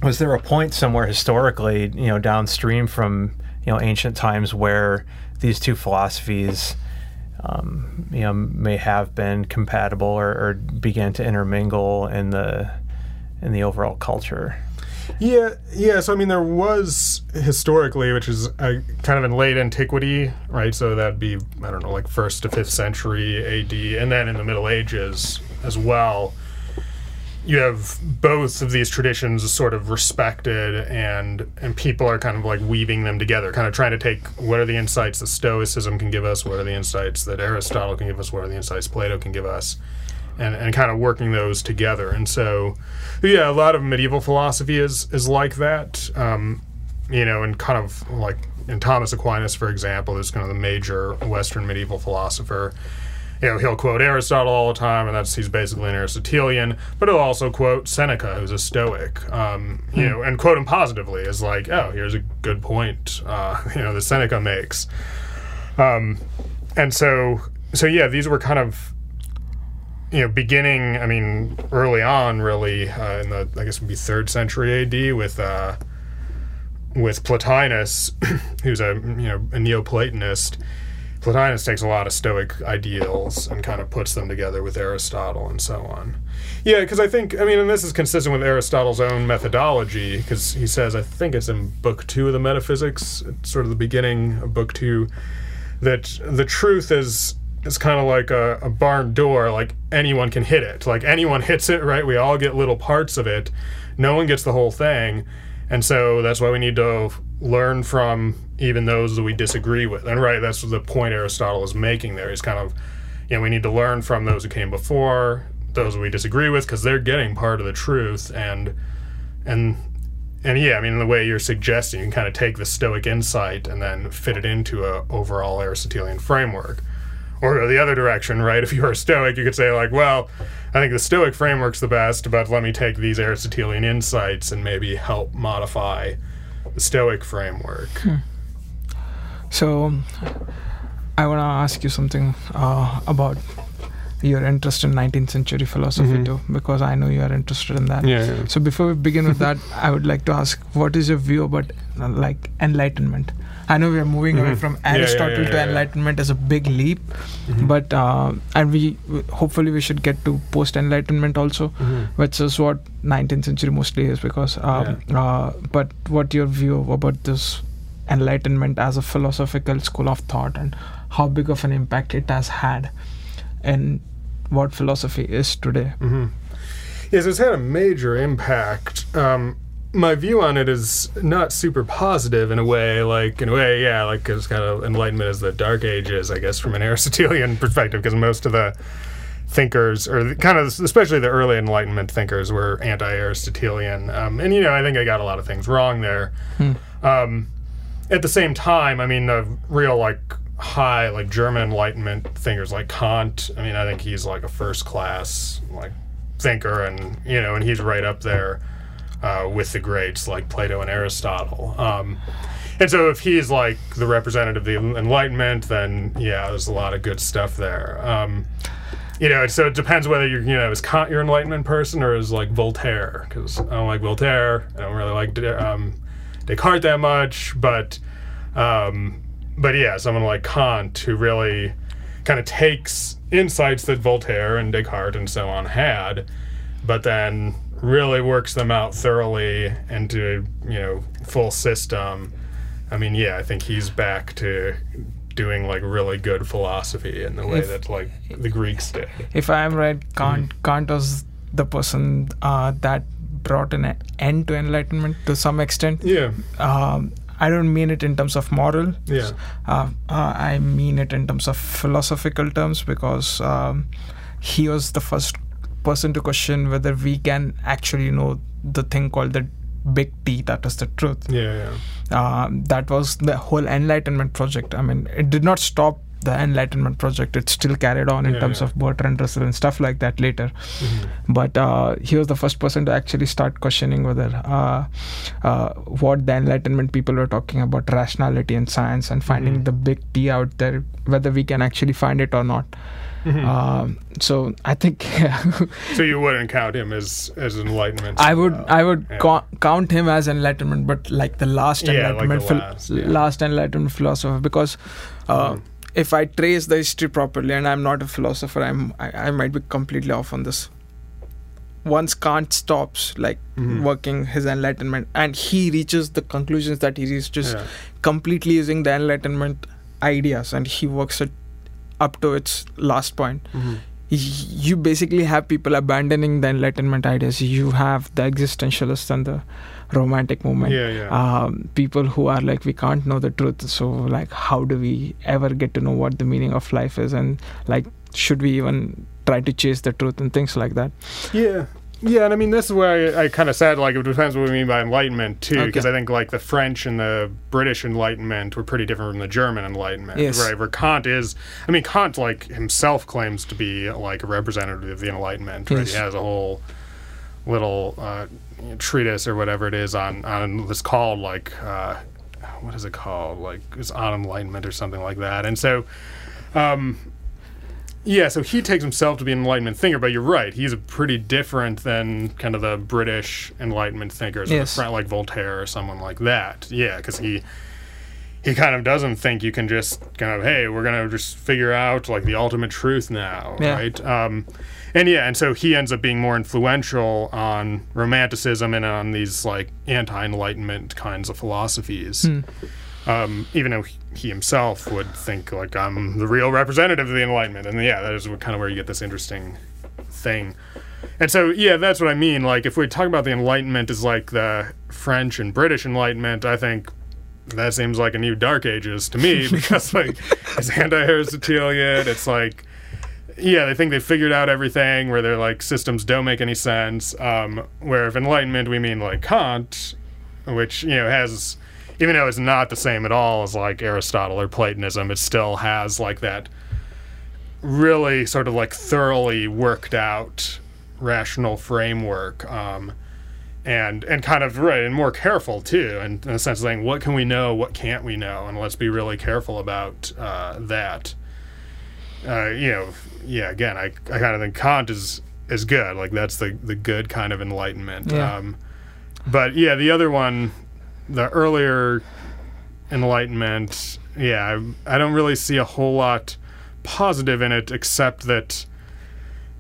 was there a point somewhere historically you know downstream from you know ancient times where these two philosophies um, you know, may have been compatible or, or began to intermingle in the in the overall culture. Yeah, yeah. So I mean, there was historically, which is kind of in late antiquity, right? So that'd be I don't know, like first to fifth century A.D., and then in the Middle Ages as well. You have both of these traditions sort of respected and and people are kind of like weaving them together kind of trying to take what are the insights that stoicism can give us what are the insights that aristotle can give us what are the insights plato can give us and, and kind of working those together. And so yeah a lot of medieval philosophy is is like that. Um, you know and kind of like in thomas aquinas for example is kind of the major western medieval philosopher you know, he'll quote Aristotle all the time, and that's he's basically an Aristotelian. But he'll also quote Seneca, who's a Stoic, um, you know, and quote him positively as like, oh, here's a good point, uh, [LAUGHS] you know, that Seneca makes. Um, and so, so yeah, these were kind of, you know, beginning. I mean, early on, really, uh, in the I guess would be third century A.D. with. Uh, with Plotinus, [CLEARS THROAT] who's a you know a Neoplatonist, Plotinus takes a lot of Stoic ideals and kind of puts them together with Aristotle and so on. Yeah, because I think, I mean, and this is consistent with Aristotle's own methodology, because he says, I think it's in Book Two of the Metaphysics, sort of the beginning of Book Two, that the truth is is kind of like a, a barn door, like anyone can hit it. Like anyone hits it, right? We all get little parts of it. No one gets the whole thing. And so that's why we need to learn from even those that we disagree with. And right, that's the point Aristotle is making there. He's kind of, you know, we need to learn from those who came before, those we disagree with, because they're getting part of the truth. And and and yeah, I mean, the way you're suggesting, you can kind of take the Stoic insight and then fit it into a overall Aristotelian framework. Or the other direction, right? [LAUGHS] If you were a Stoic, you could say like, well, I think the Stoic framework's the best, but let me take these Aristotelian insights and maybe help modify Stoic framework. Hmm. So, I want to ask you something uh, about your interest in 19th century philosophy mm-hmm. too, because I know you are interested in that. Yeah, yeah. So before we begin with that, I would like to ask, what is your view about uh, like enlightenment? I know we are moving mm-hmm. away from Aristotle yeah, to enlightenment as a big leap, mm-hmm. but uh, and we hopefully we should get to post enlightenment also, mm-hmm. which is what 19th century mostly is. Because, um, uh, but what your view about this enlightenment as a philosophical school of thought and how big of an impact it has had and what philosophy is today mm-hmm. yes it's had a major impact um, my view on it is not super positive in a way like in a way yeah like it's kind of enlightenment is the dark ages i guess from an [LAUGHS] aristotelian perspective because most of the thinkers, or kind of especially the early Enlightenment thinkers, were anti-Aristotelian, um, and you know I think I got a lot of things wrong there. Hmm. Um, at the same time, I mean, the real like high like German Enlightenment thinkers like Kant. I mean, I think he's like a first class like thinker, and you know, and he's right up there uh, with the greats like Plato and Aristotle. Um, and so, if he's like the representative of the Enlightenment, then yeah, there's a lot of good stuff there. Um, you know, so it depends whether you're, you know, is Kant your Enlightenment person or is like Voltaire? Because I don't like Voltaire. I don't really like um, Descartes that much, but um, but yeah, someone like Kant who really kind of takes insights that Voltaire and Descartes and so on had, but then really works them out thoroughly into you know full system. I mean, yeah, I think he's back to doing like really good philosophy in the way if, that like the Greeks did. If I'm right, Kant mm-hmm. Kant was the person uh, that brought an end to enlightenment to some extent. Yeah. Um, I don't mean it in terms of moral. Yeah. Uh, uh, I mean it in terms of philosophical terms because um, he was the first person to question whether we can actually know the thing called the big T, that is the truth. Yeah, yeah. Uh, that was the whole Enlightenment project. I mean, it did not stop the Enlightenment project. It still carried on in yeah, terms yeah. of Bertrand Russell and stuff like that later. Mm-hmm. But uh, he was the first person to actually start questioning whether uh, uh, what the Enlightenment people were talking about rationality and science and finding mm-hmm. the big T out there, whether we can actually find it or not. Mm-hmm. Um, so I think. [LAUGHS] so you wouldn't count him as as enlightenment. I would uh, I would yeah. count him as enlightenment, but like the last yeah, enlightenment, like the last, phil- yeah. last, enlightenment philosopher, because uh, mm if I trace the history properly, and I'm not a philosopher, I'm I, I might be completely off on this. Once Kant stops like mm-hmm. working his enlightenment, and he reaches the conclusions that he reaches yeah. completely using the enlightenment ideas, and he works it up to its last point. Mm-hmm. you basically have people abandoning the enlightenment ideas you have the existentialists and the romantic movement Yeah, yeah. um, people who are like we can't know the truth so like how do we ever get to know what the meaning of life is and like should we even try to chase the truth and things like that Yeah. Yeah, and I mean, this is where I, I kind of said, like, it depends what we mean by enlightenment, too, because Okay. I think, like, the French and the British enlightenment were pretty different from the German enlightenment, Yes. right? Where Kant is, I mean, Kant, like, himself claims to be, like, a representative of the enlightenment, right? Yes. He has a whole little uh, treatise or whatever it is on, on it's called, like, uh, what is it called? Like, it's on enlightenment or something like that. And so, um, yeah, so he takes himself to be an Enlightenment thinker, but you're right. He's a pretty different than kind of the British Enlightenment thinkers, Yes. Fran- like Voltaire or someone like that. Yeah, because he he kind of doesn't think you can just kind of hey, we're gonna just figure out like the ultimate truth now, Yeah. right? Um, and yeah, and so he ends up being more influential on Romanticism and on these like anti-Enlightenment kinds of philosophies Hmm. Um, even though he- himself would think like I'm the real representative of the Enlightenment, and yeah, that is what, kind of where you get this interesting thing. And so, yeah, that's what I mean. Like, if we talk about the Enlightenment as like the French and British Enlightenment, I think that seems like a new Dark Ages to me [LAUGHS] because like it's anti-Aristotelian. It's like yeah, they think they figured out everything where their like systems don't make any sense. Um, where if Enlightenment we mean like Kant, which you know has even though it's not the same at all as like Aristotle or Platonism, it still has like that really sort of like thoroughly worked out rational framework. Um, and and kind of right and more careful too, and in the sense of saying what can we know, what can't we know, and let's be really careful about uh, that. Uh, you know, yeah. Again, I I kind of think Kant is is good. Like that's the the good kind of enlightenment. Yeah. Um, but yeah, the other one, the earlier enlightenment, yeah, I, I don't really see a whole lot positive in it, except that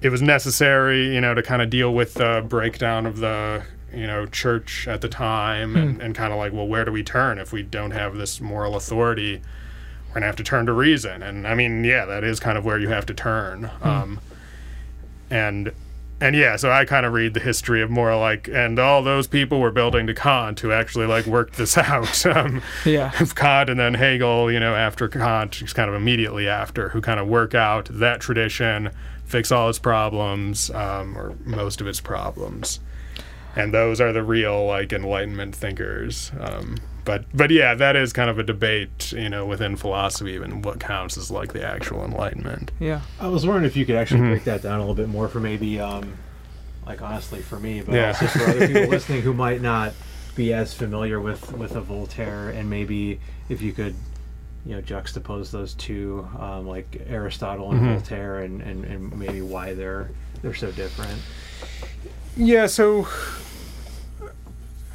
it was necessary, you know, to kind of deal with the breakdown of the you know church at the time, and, and kind of like, well, where do we turn if we don't have this moral authority? We're gonna have to turn to reason, and I mean, yeah, that is kind of where you have to turn. Um, and and yeah, so I kind of read the history of more like, and all those people were building to Kant who actually like worked this [LAUGHS] out. Um, yeah [LAUGHS] Kant and then Hegel, you know, after Kant, just kind of immediately after, who kind of work out that tradition, fix all its problems, um, or most of its problems. And those are the real like Enlightenment thinkers. Um, but but yeah, that is kind of a debate, you know, within philosophy, even what counts as like the actual Enlightenment. yeah I was wondering if you could actually Mhm. break that down a little bit more for maybe, um, like honestly for me, but Yeah. also for other people [LAUGHS] listening who might not be as familiar with with a Voltaire, and maybe if you could, you know, juxtapose those two, um, like Aristotle and Mhm. Voltaire, and, and and maybe why they're they're so different. Yeah, so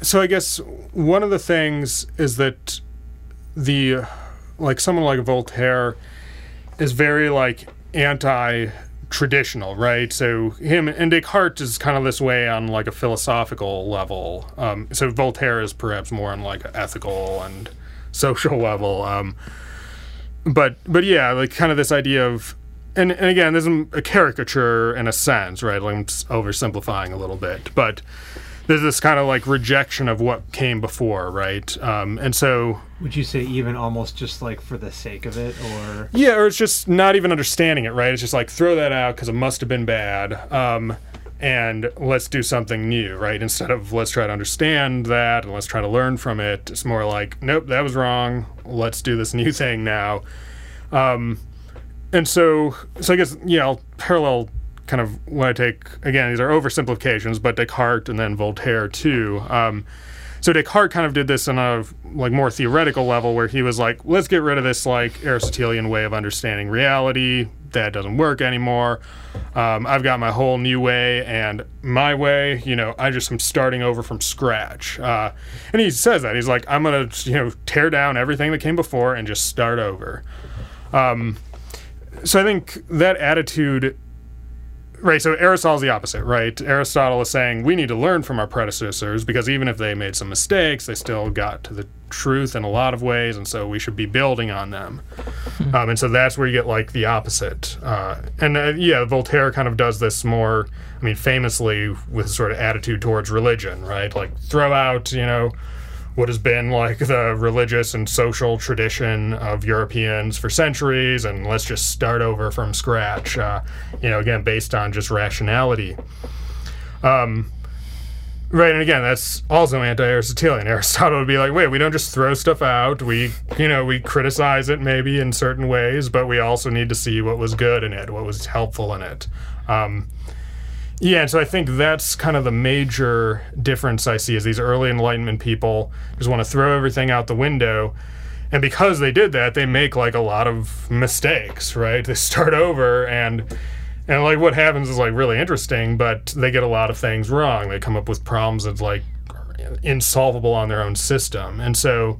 so I guess one of the things is that the like someone like Voltaire is very like anti traditional, right? So him and Descartes is kind of this way on like a philosophical level. Um, so Voltaire is perhaps more on like an ethical and social [LAUGHS] level. Um, but but yeah, like kind of this idea of and, and again, this is a caricature in a sense, right? Like I'm oversimplifying a little bit, but there's this kind of like rejection of what came before, right? Um, and so Would you say even almost just like for the sake of it, or yeah, or it's just not even understanding it, right? It's just like throw that out because it must have been bad. Um, and let's do something new, right? Instead of let's try to understand that and let's try to learn from it, it's more like, nope, that was wrong. Let's do this new thing now. Um, and so, so I guess yeah, I'll parallel kind of when I take again these are oversimplifications, but Descartes and then Voltaire too. Um, so Descartes kind of did this on a like more theoretical level where he was like, let's get rid of this like Aristotelian way of understanding reality. That doesn't work anymore. Um, I've got my whole new way, and my way, you know, I just am starting over from scratch. Uh, and he says that he's like, I'm gonna, you know, tear down everything that came before and just start over. Um, so I think that attitude right. So Aristotle's the opposite, right? Aristotle is saying we need to learn from our predecessors because even if they made some mistakes, they still got to the truth in a lot of ways, and so we should be building on them. Um, and so that's where you get like the opposite. Uh, and uh, yeah, Voltaire kind of does this more. I mean, famously with a sort of attitude towards religion, right? Like throw out, you know, what has been like the religious and social tradition of Europeans for centuries, and let's just start over from scratch. Uh, you know, again, based on just rationality. Um, right, and again, that's also anti-Aristotelian. [LAUGHS] Aristotle would be like, wait, we don't just throw stuff out. We, you know, we criticize it maybe in certain ways, but we also need to see what was good in it, what was helpful in it. Um, yeah, and so I think that's kind of the major difference I see is these early Enlightenment people just want to throw everything out the window. And because they did that, they make like a lot of mistakes, right? They start over and and like what happens is like really interesting, but they get a lot of things wrong. They come up with problems that's like insolvable on their own system. And so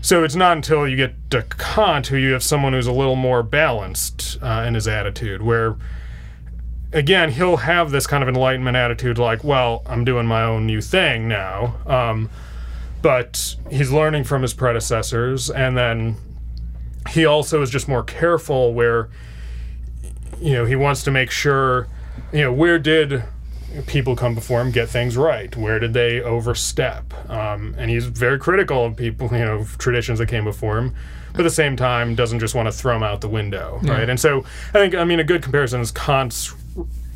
so it's not until you get to Kant who you have someone who's a little more balanced uh, in his attitude, where again, he'll have this kind of enlightenment attitude like, well, I'm doing my own new thing now. Um, but he's learning from his predecessors. And then he also is just more careful where, you know, he wants to make sure, you know, where did people come before him get things right? Where did they overstep? Um, and he's very critical of people, you know, traditions that came before him. But at the same time, doesn't just want to throw them out the window, right? And so I think, I mean, a good comparison is Kant's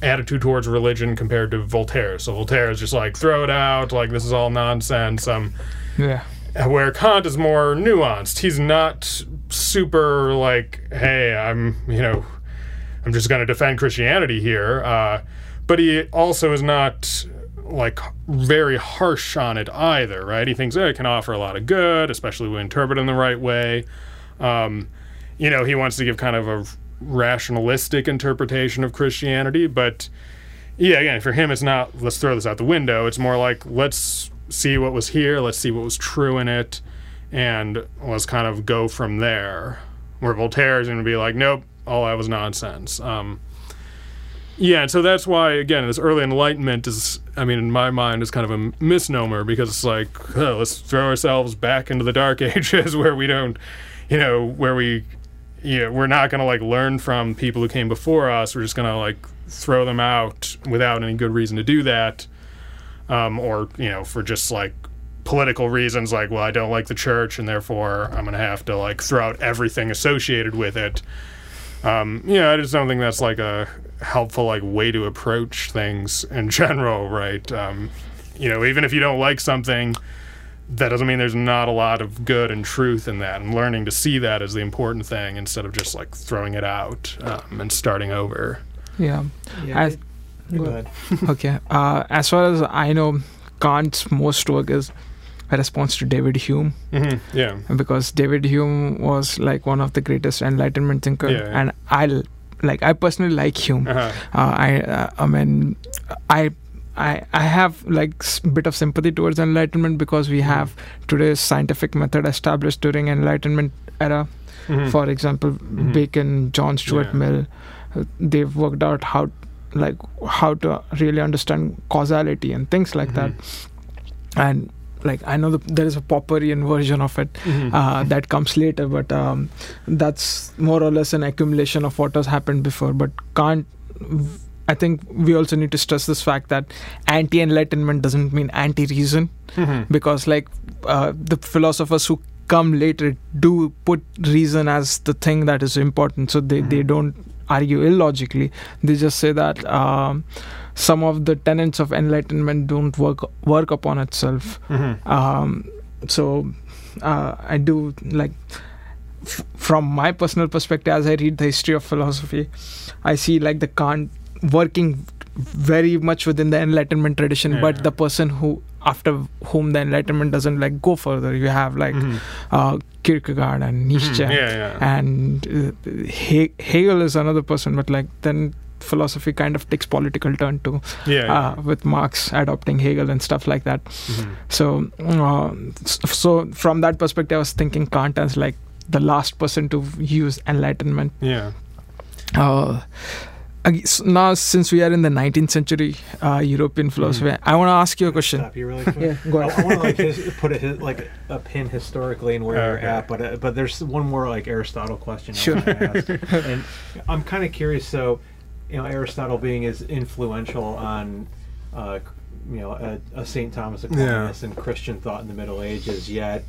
attitude towards religion compared to Voltaire. So Voltaire is just like throw it out, like this is all nonsense. Um, Yeah. where Kant is more nuanced. He's not super like, hey, I'm you know, I'm just going to defend Christianity here. Uh, but he also is not like very harsh on it either, right? He thinks oh, it can offer a lot of good, especially when interpreted in the right way. Um, you know, he wants to give kind of a rationalistic interpretation of Christianity, but yeah, again, for him, it's not let's throw this out the window. It's more like let's see what was here, let's see what was true in it, and let's kind of go from there. Where Voltaire is going to be like, nope, all that was nonsense. Um, yeah, and so that's why, again, this early enlightenment is, I mean, in my mind, is kind of a misnomer because it's like, oh, let's throw ourselves back into the dark [LAUGHS] ages where we don't, you know, where we, you know, we're not going to like learn from people who came before us. We're just going to like throw them out without any good reason to do that. Um, or, you know, for just like political reasons, like, well, I don't like the church and therefore I'm going to have to like throw out everything associated with it. Um, yeah, I just don't think that's like a helpful like way to approach things in general, right? Um, you know, even if you don't like something, that doesn't mean there's not a lot of good and truth in that. And learning to see that is the important thing instead of just like throwing it out um, and starting over. Yeah. Yeah. As- Go ahead. [LAUGHS] okay. Uh, as far as I know, Kant's most work is a response to David Hume Mm-hmm. Yeah. because David Hume was like one of the greatest Enlightenment thinker, Yeah, yeah. and I like I personally like Hume. Uh-huh. Uh, I uh, I mean I. I, I have like bit of sympathy towards enlightenment because we have today's scientific method established during enlightenment era Mhm. for example bacon john stuart Yeah. mill uh, they've worked out how like how to really understand causality and things like that and like i know the, there is a popperian version of it Mhm. uh, that comes later but um, that's more or less an accumulation of what has happened before but can't i think we also need to stress this fact that anti-enlightenment doesn't mean anti-reason. Mhm. because like uh, the philosophers who come later do put reason as the thing that is important. So they, they don't argue illogically. They just say that um, some of the tenets of enlightenment don't work work upon itself. Mhm. um, so uh, i do like f- from my personal perspective as i read the history of philosophy i see like the kant working very much within the enlightenment tradition Yeah. but the person who after whom the enlightenment doesn't like go further you have like Mhm. uh, kierkegaard and nietzsche Mhm. Yeah, yeah. and uh, he- hegel is another person but like then philosophy kind of takes political turn too yeah, uh, with marx adopting hegel and stuff like that Mhm. so, uh, so from that perspective, I was thinking Kant as like the last person to use enlightenment. Yeah. Ag- s- now since we are in the 19th century uh, European philosophy, I want to ask you a question. Stop you really quick. Yeah, go I, ahead. want to like his, put a, his- like a pin historically in where you're Okay. at, but uh, but there's one more like Aristotle question Sure. want ask, [LAUGHS] and I'm kind of curious. So, you know, Aristotle being as influential on, uh, you know, a, a Saint Thomas Aquinas and Christian thought in the Middle Ages, yet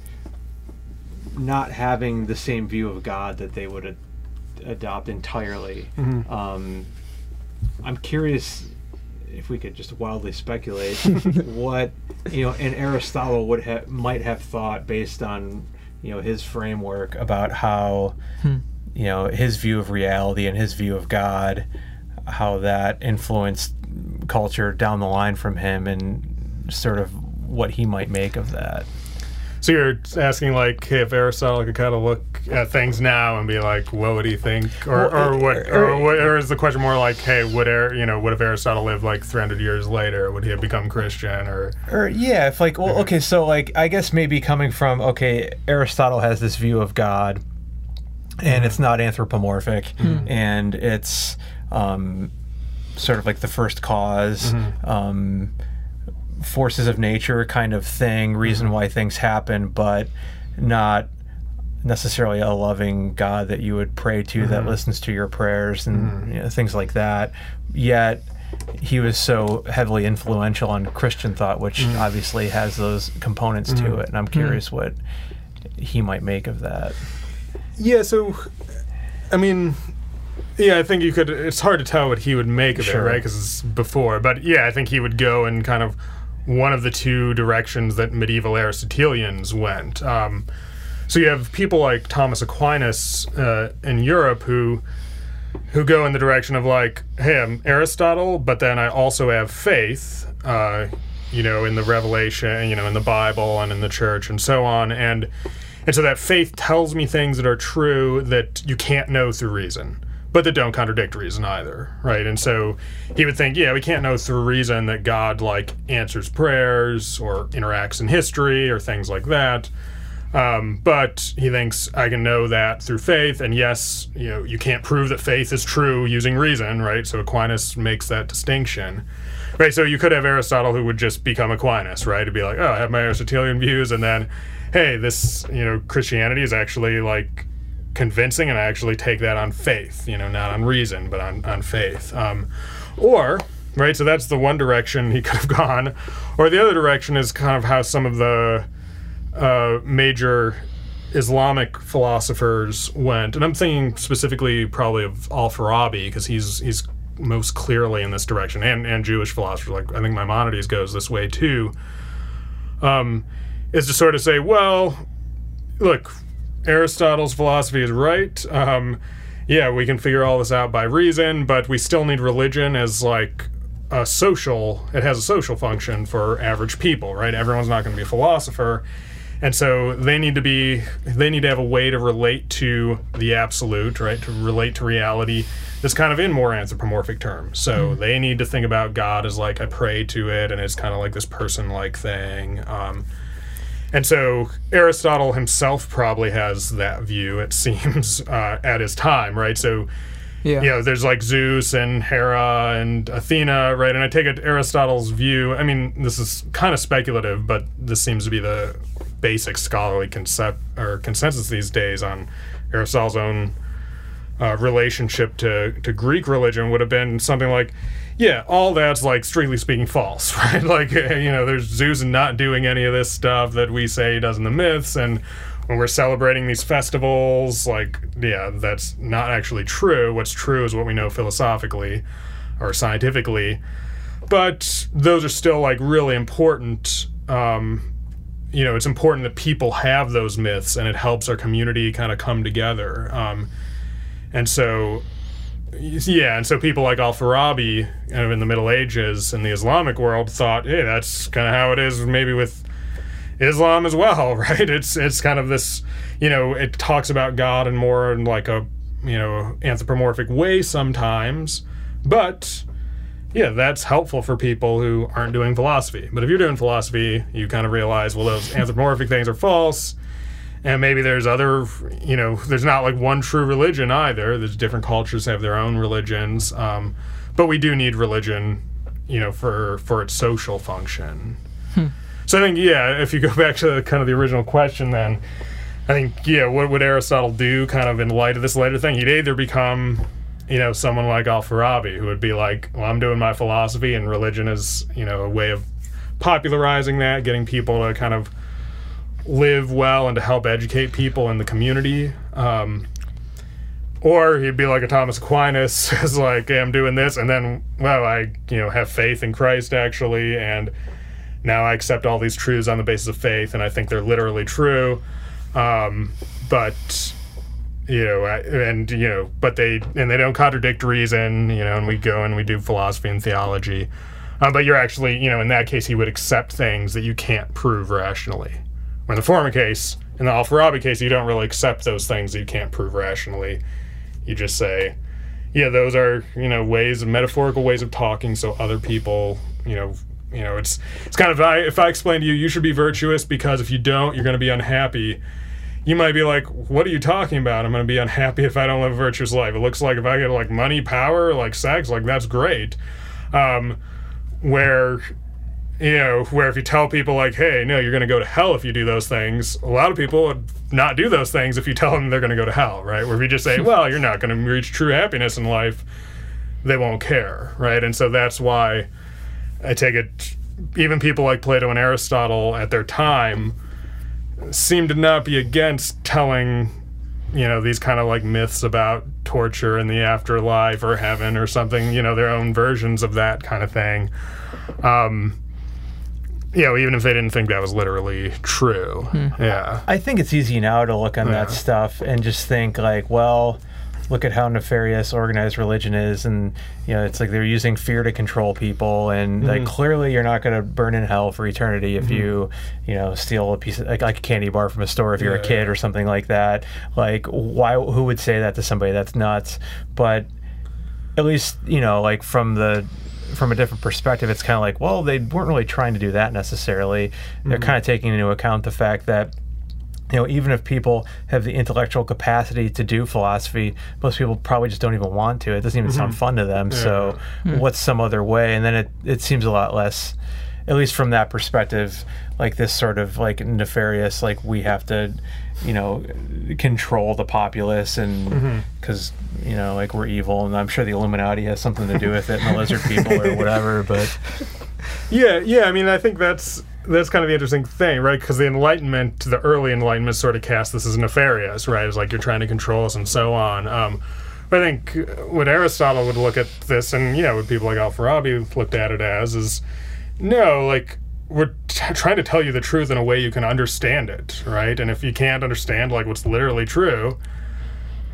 not having the same view of God that they would ad- adopt entirely. Mhm. Um, I'm curious if we could just wildly speculate [LAUGHS] what you know and Aristotle would have might have thought based on you know his framework about how Hmm. you know his view of reality and his view of God how that influenced culture down the line from him and sort of what he might make of that. So you're asking like, hey, if Aristotle could kind of look at things now and be like, what would he think, or, Well, or what, er, or- or, what, or is the question more like, hey, would Ar- you know, what if Aristotle lived like 300 years later? Would he have become Christian, or? Or yeah, if like well, okay, so like I guess maybe coming from okay, Aristotle has this view of God, and it's not anthropomorphic, hmm. and it's um, sort of like the first because mm-hmm. um, forces of nature kind of thing, reason mm-hmm. why things happen, but not necessarily a loving God that you would pray to that mm-hmm. listens to your prayers and mm-hmm. you know, things like that. Yet he was so heavily influential on Christian thought, which mm. obviously has those components to mm. it. And I'm curious mm. what he might make of that. Yeah, so I mean, yeah, I think you could. It's hard to tell what he would make of Sure. it, right? Because it's before, but yeah, I think he would go and kind of one of the two directions that medieval Aristotelians went. Um, so you have people like Thomas Aquinas uh, in Europe who who go in the direction of like, hey, I'm Aristotle, but then I also have faith, uh, you know, in the Revelation, you know, in the Bible and in the church and so on, and and so that faith tells me things that are true that you can't know through reason, but that don't contradict reason either, right? And so he would think, yeah, we can't know through reason that God like answers prayers or interacts in history or things like that. Um, but he thinks I can know that through faith, and yes, you know, you can't prove that faith is true using reason, right? So Aquinas makes that distinction, right? So you could have Aristotle who would just become Aquinas, right? To be like, oh, I have my Aristotelian views, and then, hey, this, you know, Christianity is actually like convincing, and I actually take that on faith, you know, not on reason, but on on faith. Um, or right, so that's the one direction he [LAUGHS] could have gone, or the other direction is kind of how some of the uh, major Islamic philosophers went, and I'm thinking specifically probably of Al Farabi because he's he's most clearly in this direction, and and Jewish philosophers like I think Maimonides goes this way too. Um, is to sort of say, well, look, Aristotle's philosophy is right. Um, yeah, we can figure all this out by reason, but we still need religion as like a social. It has a social function for average people, right? Everyone's not going to be a philosopher, and so they need to be. They need to have a way to relate to the absolute, right? To relate to reality. That's kind of in more anthropomorphic terms. So they need to think about God as like I pray to it, and it's kind of like this person-like thing. Um, and so Aristotle himself probably has that view, it [LAUGHS] seems, uh, at his time, right? So, Yeah. you know, there's like Zeus and Hera and Athena, right? And I take it Aristotle's view, I mean, this is kind of speculative, but this seems to be the basic scholarly concept or consensus these days on Aristotle's own uh, relationship to, to Greek religion would have been something like, yeah, all that's like strictly speaking false, [LAUGHS] right? Like, you know, there's Zeus not doing any of this stuff that we say he does in the myths, and when we're celebrating these festivals, like, yeah, that's not actually true. What's true is what we know philosophically or scientifically, but those are still like really important. Um, you know, it's important that people have those myths, and it helps our community kind of come together. Um, and so, yeah, and so people like Al Farabi kind of in the Middle Ages in the Islamic world thought, hey, that's kind of how it is maybe with Islam as well, [LAUGHS] right? It's it's kind of this, you know, it talks about God in more in like a you know anthropomorphic way sometimes, but yeah, that's helpful for people who aren't doing philosophy. But if you're doing philosophy, you kind of realize, well, those anthropomorphic things are false and maybe there's other you know there's not like one true religion either. There's different cultures have their own religions um, but we do need religion you know for for its social function. So i think yeah if you go [LAUGHS] back to the, kind of the original question then i think yeah what would aristotle do kind of in light of this later thing? He'd either become you know someone like al-farabi who would be like well i'm doing my philosophy and religion is you know a way of popularizing that getting people to kind of live well and to help educate people in the community. Um, or he'd be like a Thomas Aquinas, [LAUGHS] is like, hey, I'm doing this, and then, well, I, you know, have faith in Christ actually, and now I accept all these truths on the basis of faith, and I think they're literally true. Um, but you know, and you know, but they and they don't contradict reason, you know, and we go and we do philosophy and theology. Uh, but you're actually, you know, in that case, he would accept things that you can't prove rationally. In the former case, in the Al-Farabi case, you don't really accept those things you can't prove rationally. You just say, yeah, those are, you know, ways, metaphorical ways of talking, so other people, you know, you know, it's it's kind of I, if I explain to you, you should be virtuous because if you don't, you're going to be unhappy. You might be like, "What are you talking about? I'm going to be unhappy if I don't live a virtuous life." It looks like if I get like money, power, like sex, like that's great. Um, where you know, where if you tell people like, "Hey, no, you're going to go to hell if you do those things," a lot of people would not do those things if you tell them they're going to go to hell, right? Where if you just say, "Well, you're not going to reach true happiness in life," they won't care, right? And so that's why I take it. Even people like Plato and Aristotle at their time seem to not be against telling, you know, these kind of like myths about torture and the afterlife or heaven or something. You know, their own versions of that kind of thing. Um, you know, even if they didn't think that was literally true. Hmm. Yeah. I think it's easy now to look on that stuff and just think like, well, look at how nefarious organized religion is, and you know, it's like they're using fear to control people, and like hmm. clearly you're not going to burn in hell for eternity if hmm. you, you know, steal a piece of like, like a candy bar from a store if you're a Yeah. kid or something like that. Like, why? Who would say that to somebody? That's nuts. But at least you know, like from the from a different perspective, it's kind of like, well, they weren't really trying to do that necessarily. They're mm-hmm. kind of taking into account the fact that you know, even if people have the intellectual capacity to do philosophy, most people probably just don't even want to. It doesn't even sound mm-hmm. fun to them. So, hmm. what's some other way? And then it, it seems a lot less, at least from that perspective, like this sort of like nefarious, like we have to, you know, control the populace and because, you know, like we're evil. And I'm sure the Illuminati has something to do with it and the lizard people or whatever. But [LAUGHS] Yeah, yeah. I mean, I think that's that's kind of the interesting thing, right? Because the Enlightenment, the early Enlightenment, sort of cast this as nefarious, right? It's like you're trying to control us and so on. Um, but I think what Aristotle would look at this, and you know, what people like Al-Farabi looked at it as, is no, like we're t- trying to tell you the truth in a way you can understand it, right? And if you can't understand like what's literally true,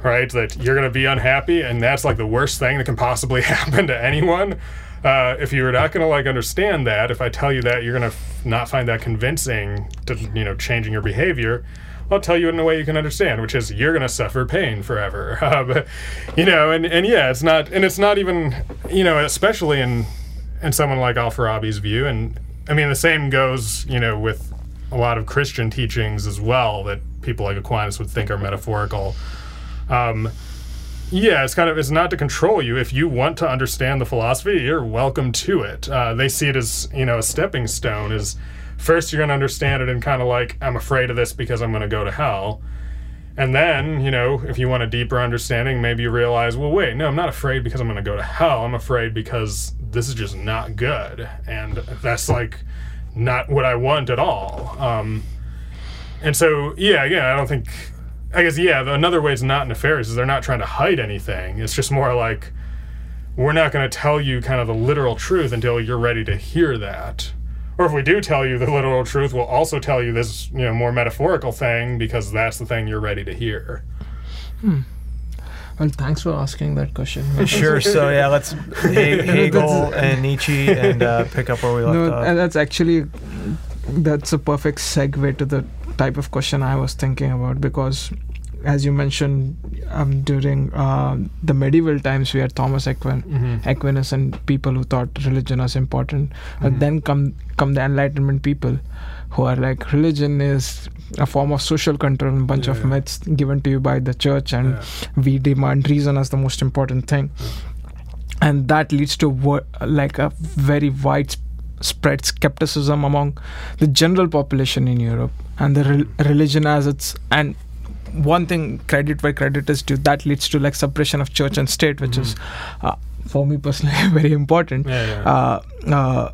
right? That you're going to be unhappy, and that's like the worst thing that can possibly [LAUGHS] happen to anyone. Uh, if you're not going to like understand that, if I tell you that, you're going to f- not find that convincing to you know changing your behavior. I'll tell you in a way you can understand, which is you're to suffer pain forever. [LAUGHS] Uh, but, you know, and, and yeah, it's not, and it's not even, you know, especially in in someone like Al Farabi's view, and I mean the same goes, you know, with a lot of Christian teachings as well that people like Aquinas would think are metaphorical. Um, yeah, it's kind of it's not to control you. If you want to understand the philosophy, you're welcome to it. Uh, they see it as you know a stepping stone. Is first you're going to understand it and kind of like I'm afraid of this because I'm going to go to hell. And then, you know, if you want a deeper understanding, maybe you realize, well, wait, no, I'm not afraid because I'm going to go to hell. I'm afraid because this is just not good. And that's like not what I want at all. Um, and so, yeah, yeah, I don't think, I guess, yeah, another way it's not nefarious is they're not trying to hide anything. It's just more like, we're not going to tell you kind of the literal truth until you're ready to hear that. Or if we do tell you the literal truth, we'll also tell you this, you know, more metaphorical thing because that's the thing you're ready to hear. Well, thanks for asking that question. [LAUGHS] sure. So, yeah, let's [LAUGHS] He- Hegel and Nietzsche and uh, pick up where we left no, off. and that's actually that's a perfect segue to the type of question I was thinking about because, as you mentioned, um, during uh, the medieval times we had Thomas Aquin, Mm-hmm. Aquinas and people who thought religion was important. But then come come the Enlightenment people, who are like religion is a form of social control, a bunch Yeah, of yeah. myths given to you by the church, and Yeah. we demand reason as the most important thing, and that leads to wo- like a very widespread skepticism among the general population in Europe, and the re- religion as its and one thing credit where credit is due that leads to like separation of church and state which is uh, for me personally [LAUGHS] very important. Yeah, yeah. uh, uh,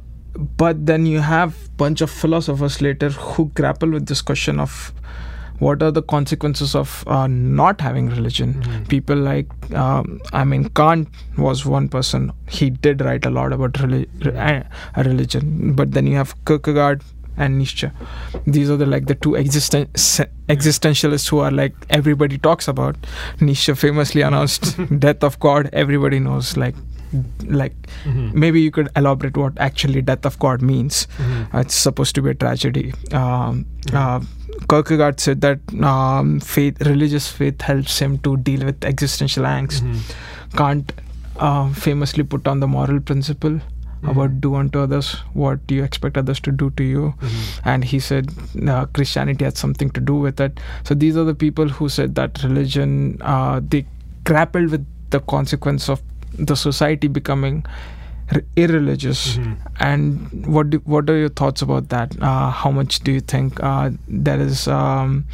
but then you have bunch of philosophers later who grapple with this question of what are the consequences of uh, not having religion. Mhm. people like um, i mean kant was one person. He did write a lot about re- uh, religion. But then you have kierkegaard and Nietzsche. These are the like the two existen- existentialists who are like everybody talks about. Nietzsche famously announced [LAUGHS] death of God. Everybody knows like like Mhm. maybe you could elaborate what actually death of God means. Mhm. Uh, it's supposed to be a tragedy. Um, uh, Kierkegaard said that um, faith, religious faith, helps him to deal with existential angst. Mhm. Kant uh, famously put on the moral principle Mhm. about do unto others what you expect others to do to you Mhm. and he said uh, christianity had something to do with it so these are the people who said that religion uh, they grappled with the consequence of the society becoming irreligious Mhm. and what do, what are your thoughts about that uh, how much do you think uh, there is um,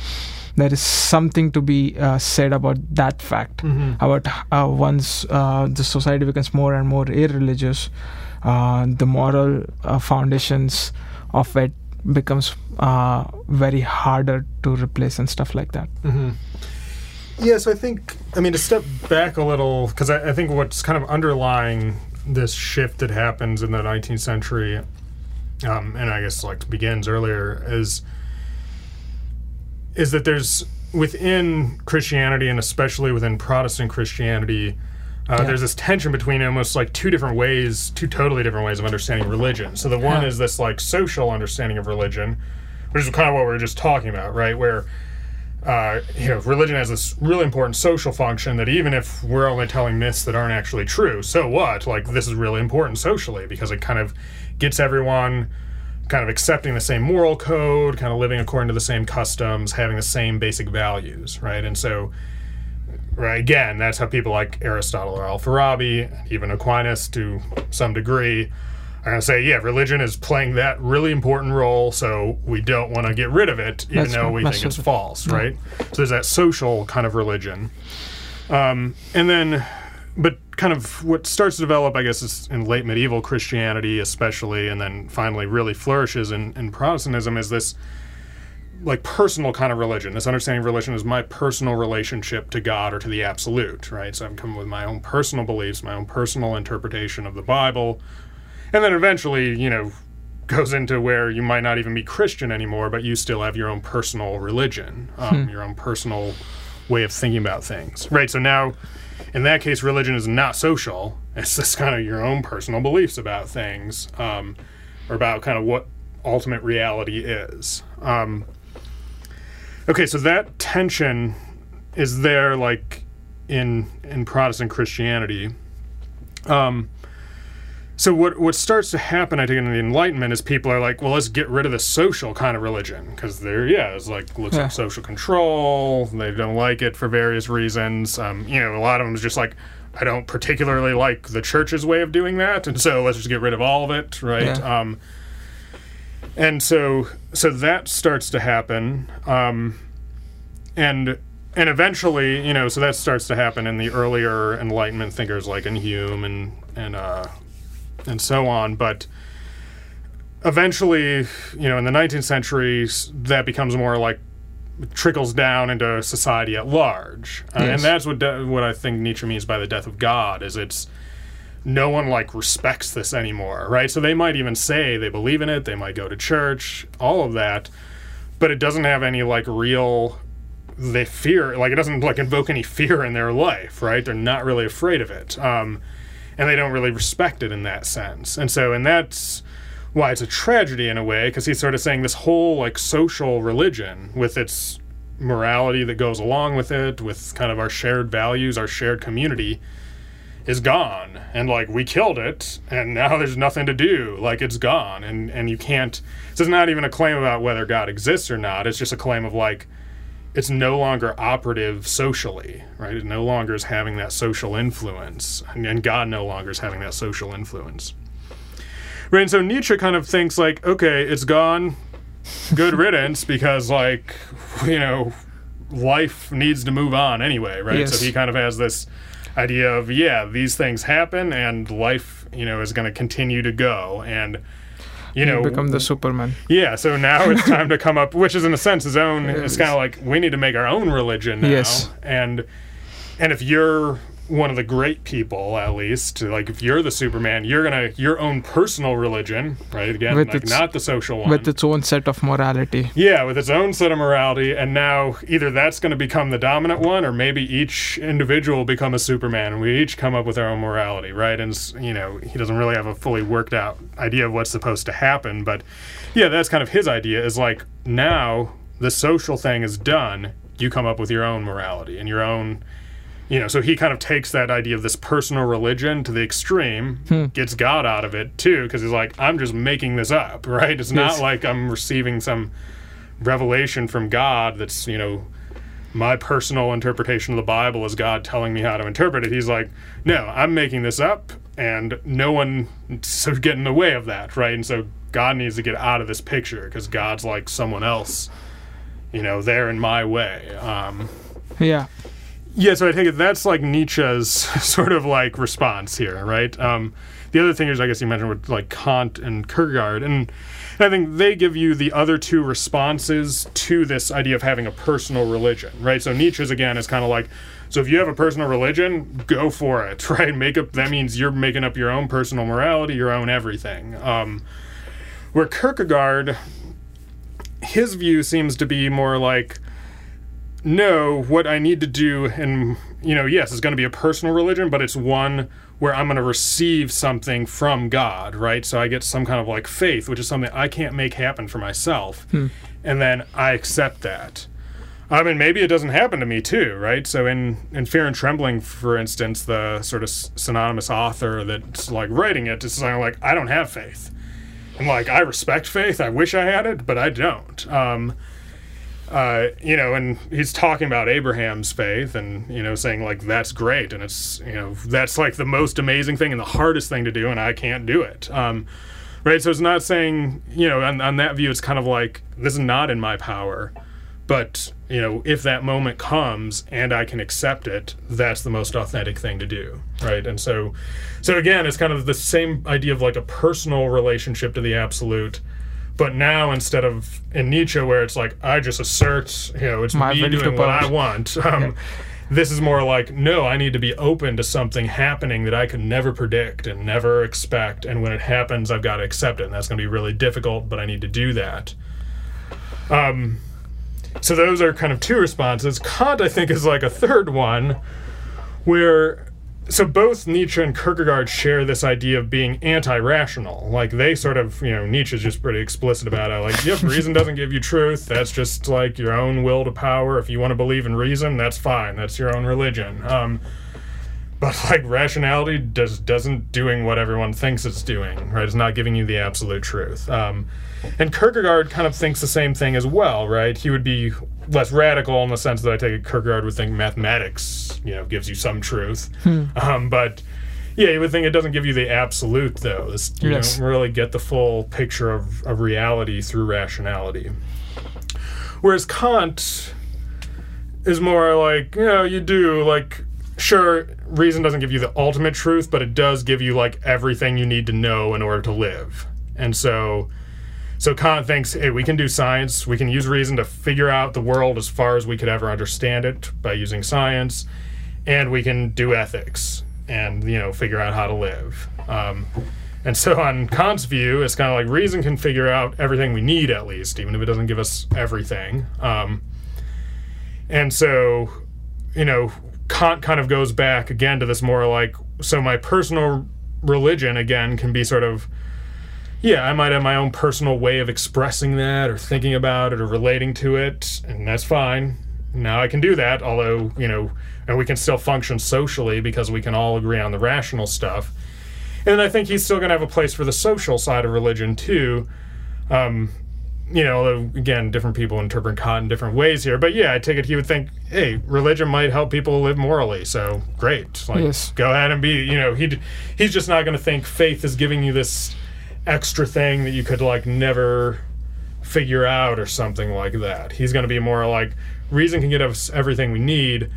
there is something to be uh, said about that fact Mhm. about uh, once uh, the society becomes more and more irreligious, uh, the moral uh, foundations of it becomes uh, very harder to replace and stuff like that. hmm Yeah, so I think, I mean, to step back a little, because I, I think what's kind of underlying this shift that happens in the 19th century, um, and I guess like begins earlier, is is that there's within Christianity and especially within Protestant Christianity, uh, Yeah. there's this tension between almost like two different ways, two totally different ways of understanding religion. So the one Yeah. is this like social understanding of religion, which is kind of what we were just talking about, right? Where uh, you know, religion has this really important social function that even if we're only telling myths that aren't actually true, so what? Like, this is really important socially because it kind of gets everyone kind of accepting the same moral code, kind of living according to the same customs, having the same basic values, right? And so, right, again, that's how people like Aristotle or Al-Farabi, even Aquinas to some degree, are going to say, yeah, religion is playing that really important role, so we don't want to get rid of it, even That's though right, we that's think it's false, right? So there's that social kind of religion. Um, and then, but kind of what starts to develop, I guess, is in late medieval Christianity, especially, and then finally really flourishes in, in Protestantism, is this like personal kind of religion. This understanding of religion is my personal relationship to God or to the absolute, right? So I'm coming with my own personal beliefs, my own personal interpretation of the Bible, and then eventually, you know, goes into where you might not even be Christian anymore, but you still have your own personal religion, um, your own personal way of thinking about things, right? So now, in that case, religion is not social. It's just kind of your own personal beliefs about things, um, or about kind of what ultimate reality is. Um, okay, so that tension is there, like in in Protestant Christianity. Um, so what what starts to happen, I think, in the Enlightenment is people are like, well, let's get rid of the social kind of religion because they're yeah, it's like looks Yeah. like social control. They don't like it for various reasons. Um, you know, a lot of them is just like. I don't particularly like the church's way of doing that, and so let's just get rid of all of it, right? Yeah. Um, and so, so that starts to happen, um, and and eventually, you know, so that starts to happen in the earlier Enlightenment thinkers like in Hume and and uh, and so on. But eventually, you know, in the 19th century, that becomes more like trickles down into society at large, uh, and that's what de- what I think Nietzsche means by the death of God. Is it's no one like respects this anymore, right? So they might even say they believe in it, they might go to church, all of that, but it doesn't have any like real they fear like it doesn't like invoke any fear in their life, right? They're not really afraid of it. Um and they don't really respect it in that sense. And so and that's why it's a tragedy in a way because he's sort of saying this whole like social religion with its morality that goes along with it with kind of our shared values, our shared community is gone. And like we killed it and now [LAUGHS] there's nothing to do. Like it's gone. And and you can't this is not even a claim about whether god exists or not. It's just a claim of like it's no longer operative socially right? It no longer is having that social influence. And, and god no longer is having that social influence. Right and so nietzsche kind of thinks like okay it's gone. Good [LAUGHS] riddance because like you know life needs to move on anyway right? Yes. so he kind of has this idea of yeah these things happen and life you know is going to continue to go and you know become the Superman. yeah so now it's [LAUGHS] time to come up which is in a sense his own it's kind of like we need to make our own religion now Yes. and and if you're one of the great people at least like if you're the superman you're gonna your own personal religion right again With like its- not the social one With its own set of morality. yeah, with its own set of morality, and now either that's going to become the dominant one, or maybe each individual will become a Superman, and we each come up with our own morality, right? And you know, he doesn't really have a fully worked out idea of what's supposed to happen, but yeah, that's kind of his idea. Is like now the social thing is done, you come up with your own morality and your own. You know, so he kind of takes that idea of this personal religion to the extreme, gets God out of it too, because he's like, I'm just making this up, [LAUGHS] right? It's not Yes. like I'm receiving some revelation from God that's, you know, my personal interpretation of the Bible is God telling me how to interpret it. He's like, no, I'm making this up, and no one should [LAUGHS] get in the way of that, right? And so God needs to get out of this picture because God's like someone else, you know, there in my way. Um, Yeah. Yeah, so I take it that's like Nietzsche's [LAUGHS] sort of like response here, right? Um, the other thing is, I guess you mentioned with like Kant and Kierkegaard, and I think they give you the other two responses to this idea of having a personal religion, right? So Nietzsche's again is kind of like, so if you have a personal religion, go for it, [LAUGHS] right? Make up that means you're making up your own personal morality, your own everything. Um, where Kierkegaard, his view seems to be more like no, what I need to do, and you know, yes, it's going to be a personal religion, but it's one where I'm going to receive something from God, right? So I get some kind of like faith, which is something I can't make happen for myself, and then I accept that. I mean, maybe it doesn't happen to me too, right? So in in Fear and Trembling, for instance, the sort of pseudonymous author that's like writing it is saying like, I don't have faith, and like I respect faith, I wish I had it, but I don't. Um, uh, you know, and he's talking about Abraham's faith and, you know, saying like that's great and it's, you know, that's like the most amazing thing and the hardest thing to do and I can't do it. Um, right. So it's not saying, you know, on, on that view, it's kind of like this is not in my power. But, you know, if that moment comes and I can accept it, that's the most authentic thing to do. Right. And so, so again, it's kind of the same idea of like a personal relationship to the absolute. But now instead of in Nietzsche where it's like I just assert, you know, it's My me doing what I want. [LAUGHS] Um, This is more like no, I need to be open to something happening that I could never predict and never expect, and when it happens, I've got to accept it, and that's going to be really difficult, but I need to do that. Um, so those are kind of two responses. Kant, I think, is like a third one, where so both Nietzsche and Kierkegaard share this idea of being anti-rational. Like they sort of, you know, Nietzsche's just pretty explicit about it. Like, yep, reason doesn't give you truth. That's just like your own will to power. If you want to believe in reason, that's fine. That's your own religion. Um, but like rationality does doesn't doing what everyone thinks it's doing. Right? It's not giving you the absolute truth. Um, and Kierkegaard kind of thinks the same thing as well. Right? He would be less radical in the sense that I take it Kierkegaard would think mathematics, you know, gives you some truth. Um, but yeah, you would think it doesn't give you the absolute though. This, you Yes. don't really get the full picture of, of reality through rationality. Whereas Kant is more like, you know, you do like sure reason doesn't give you the ultimate truth, but it does give you like everything you need to know in order to live. And so so Kant thinks, hey, we can do science. We can use reason to figure out the world as far as we could ever understand it by using science, and we can do ethics and you know figure out how to live. Um, and so on Kant's view, it's kind of like reason can figure out everything we need at least, even if it doesn't give us everything. Um, and so, you know, Kant kind of goes back again to this more like, so my personal religion again can be sort of yeah, I might have my own personal way of expressing that or thinking about it or relating to it, and that's fine. now I can do that, although, you know, and we can still function socially because we can all agree on the rational stuff. And I think he's still going to have a place for the social side of religion too. Um, you know, although, again, different people interpret Kant in different ways here. But yeah, I take it he would think, hey, religion might help people live morally. So great, like Yes. go ahead and be. You know, he'd he's just not going to think faith is giving you this extra thing that you could like never figure out or something like that. He's going to be more like reason can get us everything we need,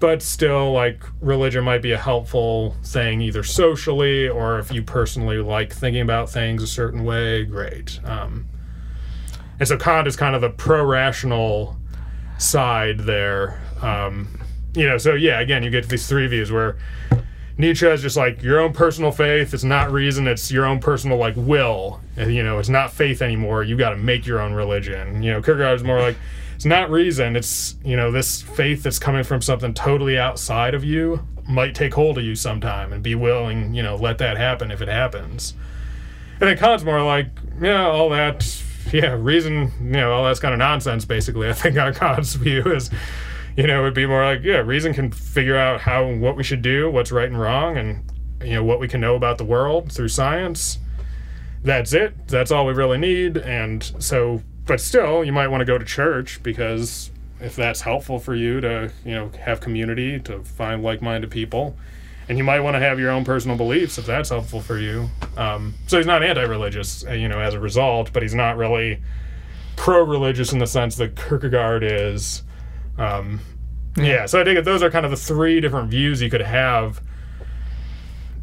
but still like religion might be a helpful thing either socially or if you personally like thinking about things a certain way, great. Um, and so Kant is kind of the pro-rational side there. Um, you know, so yeah, again, you get these three views where Nietzsche is just like your own personal faith. It's not reason. It's your own personal like will. And, you know, it's not faith anymore. You got to make your own religion. You know, Kierkegaard is more like it's not reason. It's you know this faith that's coming from something totally outside of you might take hold of you sometime and be willing. You know, let that happen if it happens. And then Kant's more like yeah, all that. Yeah, reason. You know, all that's kind of nonsense. Basically, I think on Kant's view is you know, it'd be more like, yeah, reason can figure out how what we should do, what's right and wrong, and you know what we can know about the world through science. That's it. That's all we really need. And so, but still, you might want to go to church because if that's helpful for you to, you know, have community, to find like-minded people, and you might want to have your own personal beliefs if that's helpful for you. Um, so he's not anti-religious, uh, you know, as a result, but he's not really pro-religious in the sense that Kierkegaard is. Um, yeah, so I think that those are kind of the three different views you could have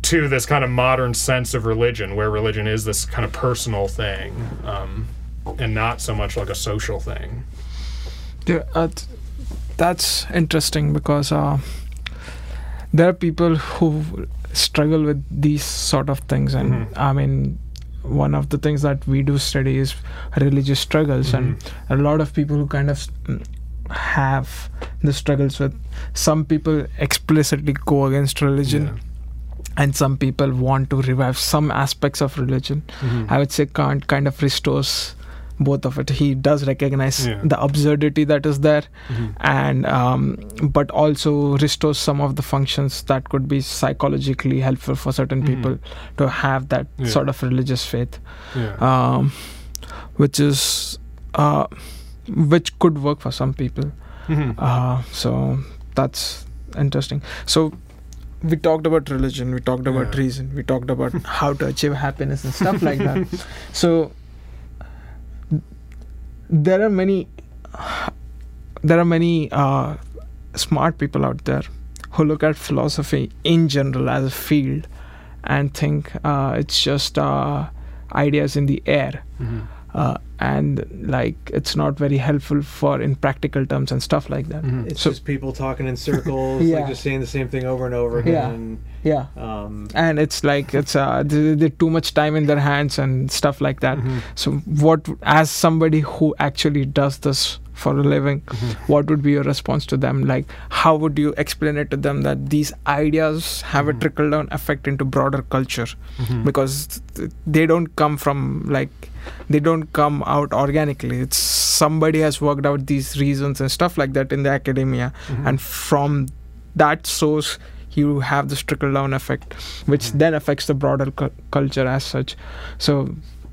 to this kind of modern sense of religion, where religion is this kind of personal thing um, and not so much like a social thing. Yeah, uh, that's interesting because uh, there are people who struggle with these sort of things, and Mhm. I mean, one of the things that we do study is religious struggles, and a lot of people who kind of mm, have the struggles with. Some people explicitly go against religion, Yeah. and some people want to revive some aspects of religion. Mhm. I would say Kant kind of restores both of it. He does recognize Yeah. the absurdity that is there, Mhm. and um, but also restores some of the functions that could be psychologically helpful for certain Mhm. people to have that Yeah. sort of religious faith, Yeah. um, which is uh, which could work for some people. Mhm. Uh, so that's interesting. So we talked about religion, we talked about Yeah. reason, we talked about [LAUGHS] how to achieve happiness and stuff like that. So there are many there are many uh, smart people out there who look at philosophy in general as a field and think uh, it's just uh, ideas in the air Mhm. Uh, and like it's not very helpful for in practical terms and stuff like that Mhm. It's So- just people talking in circles, [LAUGHS] Yeah. like just saying the same thing over and over Yeah. again. yeah Um, and it's like it's uh they, they too much time in their hands and stuff like that Mhm. so what as somebody who actually does this for a living Mhm. what would be your response to them like how would you explain it to them that these ideas have a Mhm. trickle down effect into broader culture Mhm. because th- they don't come from like they don't come out organically it's somebody has worked out these reasons and stuff like that in the academia Mhm. and from that source you have this trickle down effect which Mhm. then affects the broader cu- culture as such so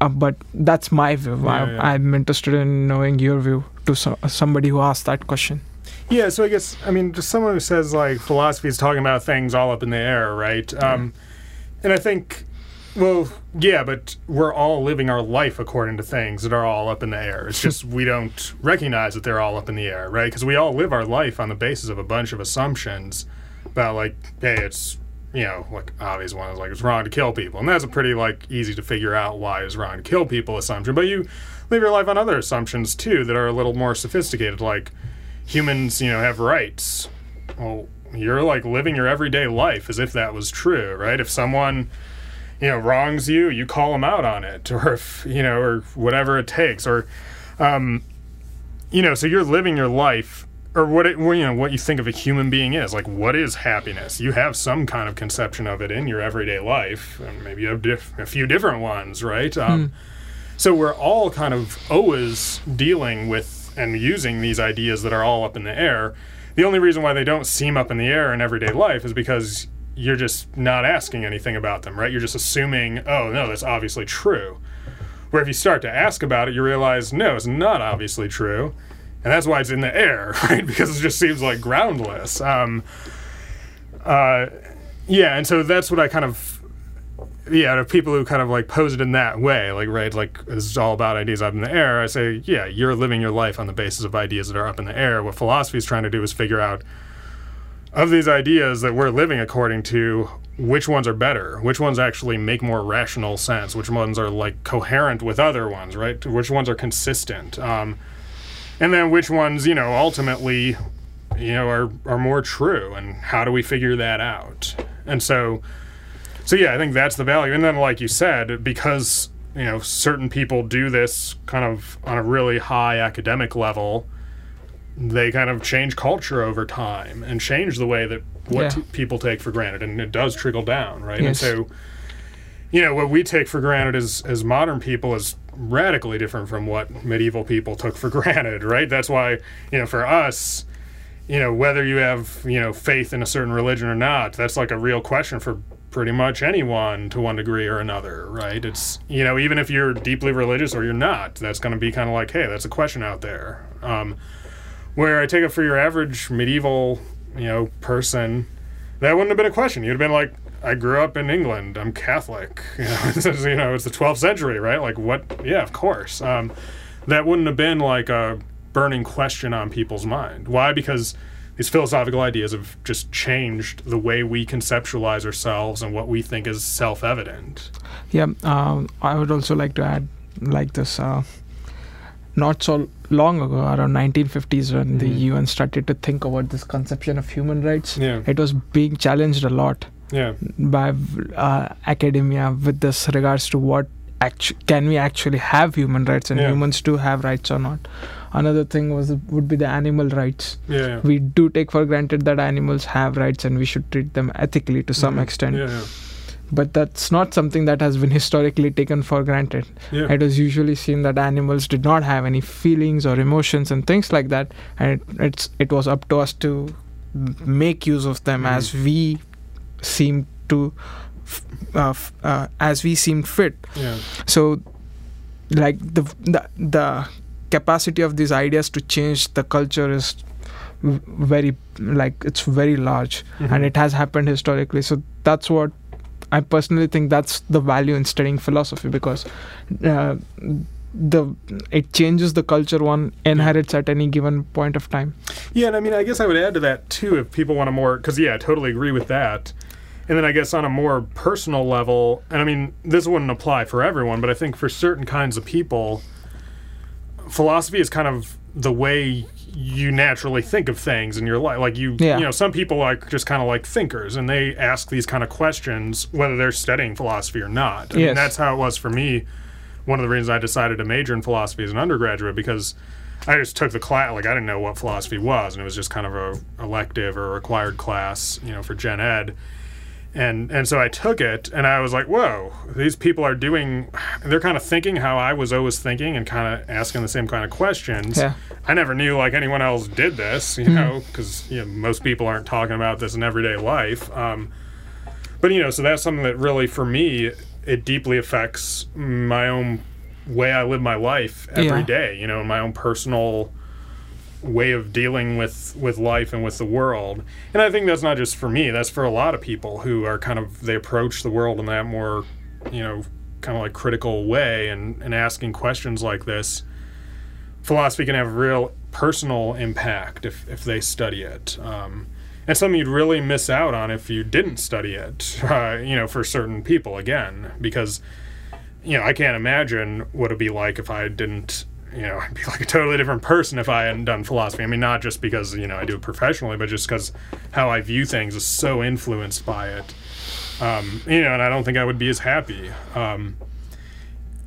uh, but that's my view Yeah, I, yeah. i'm interested in knowing your view to so, somebody who asked that question Yeah, so I guess I mean just someone who says like philosophy is talking about things all up in the air, right? Um, and I think, well, yeah, but we're all living our life according to things that are all up in the air. It's just we don't recognize that they're all up in the air, right? Because we all live our life on the basis of a bunch of assumptions about like, hey, it's you know, like obvious one is like it's wrong to kill people, and that's a pretty like easy to figure out why it's wrong to kill people assumption. But you live your life on other assumptions too that are a little more sophisticated, like humans, you know, have rights. Well, you're like living your everyday life as if that was true, right? If someone, you know, wrongs you, you call them out on it, or if you know, or whatever it takes, or, um, you know, so you're living your life, or what it, you know, what you think of a human being is. Like, what is happiness? You have some kind of conception of it in your everyday life, and maybe you have diff- a few different ones, right? Um, So we're all kind of always dealing with and using these ideas that are all up in the air. The only reason why they don't seem up in the air in everyday life is because you're just not asking anything about them, right? You're just assuming, oh, no, that's obviously true. Where if you start to ask about it, you realize, no, it's not obviously true. And that's why it's in the air, [LAUGHS] right? Because it just seems like groundless. Um, uh, yeah, and so that's what I kind of yeah, to people who kind of like pose it in that way, like right, like this is all about ideas up in the air. I say, yeah, you're living your life on the basis of ideas that are up in the air. What philosophy is trying to do is figure out of these ideas that we're living according to, which ones are better, which ones actually make more rational sense, which ones are like coherent with other ones, right? Which ones are consistent, um, and then which ones, you know, ultimately, you know, are are more true, and how do we figure that out? And so so yeah, I think that's the value. And then, like you said, because you know certain people do this kind of on a really high academic level, they kind of change culture over time and change the way that what Yeah. t- people take for granted, and it does trickle down, right? Yes. And so, you know, what we take for granted as as modern people is radically different from what medieval people took for [LAUGHS] granted, right? That's why you know for us you know whether you have you know faith in a certain religion or not that's like a real question for pretty much anyone to one degree or another right it's you know even if you're deeply religious or you're not that's going to be kind of like hey that's a question out there um, where i take it for your average medieval you know person that wouldn't have been a question you'd have been like i grew up in england i'm catholic [LAUGHS] you know [LAUGHS] this you know it's the 12th century right like what yeah of course um, that wouldn't have been like a burning question on people's mind. Why? Because these philosophical ideas have just changed the way we conceptualize ourselves and what we think is self evident. Yeah, um, I would also like to add like this. Uh, not so long ago, around 1950s, when the Mhm. UN started to think about this conception of human rights, Yeah. it was being challenged a lot Yeah. by uh, academia with this regards to what actu- can we actually have human rights and Yeah. humans do have rights or not. Another thing was would be the animal rights. Yeah. We do take for granted that animals have rights and we should treat them ethically to some Mhm. extent. But that's not something that has been historically taken for granted. Yeah. It was usually seen that animals did not have any feelings or emotions and things like that, and it, it's it was up to us to make use of them Mhm. as we seem to, f- uh, f- uh, as we seem fit. yeah. So, like the the the capacity of these ideas to change the culture is very like it's very large Mhm. and it has happened historically so that's what i personally think that's the value in studying philosophy because uh, the it changes the culture one inherits at any given point of time Yeah, and I mean, I guess I would add to that too if people want a more, because yeah, I totally agree with that. And then I guess on a more personal level, and I mean, this wouldn't apply for everyone, but I think for certain kinds of people, philosophy is kind of the way you naturally think of things in your life. Like you, Yeah. you know, some people are just kind of like thinkers, and they ask these kind of questions whether they're studying philosophy or not. I mean, that's how it was for me. One of the reasons I decided to major in philosophy as an undergraduate because I just took the class. Like I didn't know what philosophy was, and it was just kind of a elective or required class, you know, for gen ed. And and so I took it, and I was like, "Whoa, these people are doing. They're kind of thinking how I was always thinking, and kind of asking the same kind of questions." Yeah. I never knew like anyone else did this, you know, because you know most people aren't talking about this in everyday life. Um, but you know, so that's something that really, for me, it deeply affects my own way I live my life every Yeah. day. You know, my own personal way of dealing with with life and with the world. And I think that's not just for me. That's for a lot of people who are kind of they approach the world in that more, you know, kind of like critical way and and asking questions like this. Philosophy can have real personal impact if if they study it. Um, and something you'd really miss out on if you didn't study it. [LAUGHS] Uh, you know, for certain people again, because you know I can't imagine what it'd be like if I didn't. You know, I'd be like a totally different person if I hadn't done philosophy. I mean, not just because you know I do it professionally, but just because how I view things is so influenced by it. Um, you know, and I don't think I would be as happy. Um,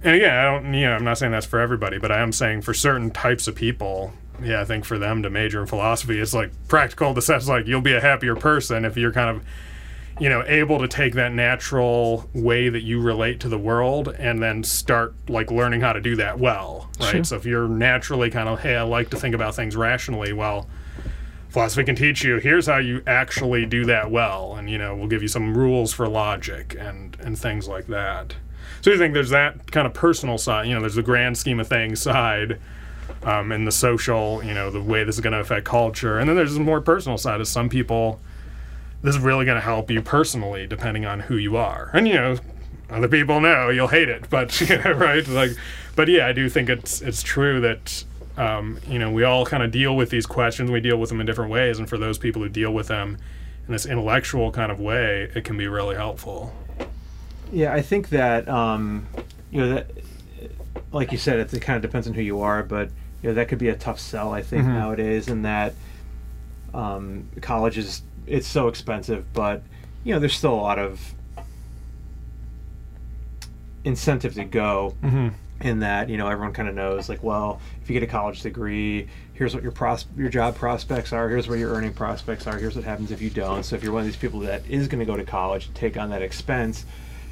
and again, I don't, you know, I'm not saying that's for everybody, but I am saying for certain types of people, yeah, I think for them to major in philosophy, it's like practical the sense like you'll be a happier person if you're kind of you know able to take that natural way that you relate to the world and then start like learning how to do that well right Sure. so if you're naturally kind of hey i like to think about things rationally well philosophy can teach you here's how you actually do that well and you know we'll give you some rules for logic and and things like that so you think there's that kind of personal side you know there's the grand scheme of things side um, and the social you know the way this is going to affect culture and then there's the more personal side of some people this is really going to help you personally depending on who you are and you know other people know you'll hate it but [LAUGHS] you know, right like but yeah i do think it's it's true that um, you know we all kind of deal with these questions we deal with them in different ways and for those people who deal with them in this intellectual kind of way it can be really helpful Yeah, I think that um, you know that, like you said, it, it kind of depends on who you are, but you know that could be a tough sell. I think Mhm. nowadays, in that um, college is it's so expensive, but you know there's still a lot of incentive to go. mm-hmm. in that you know everyone kind of knows like well if you get a college degree here's what your pros- your job prospects are here's where your earning prospects are here's what happens if you don't so if you're one of these people that is going to go to college and take on that expense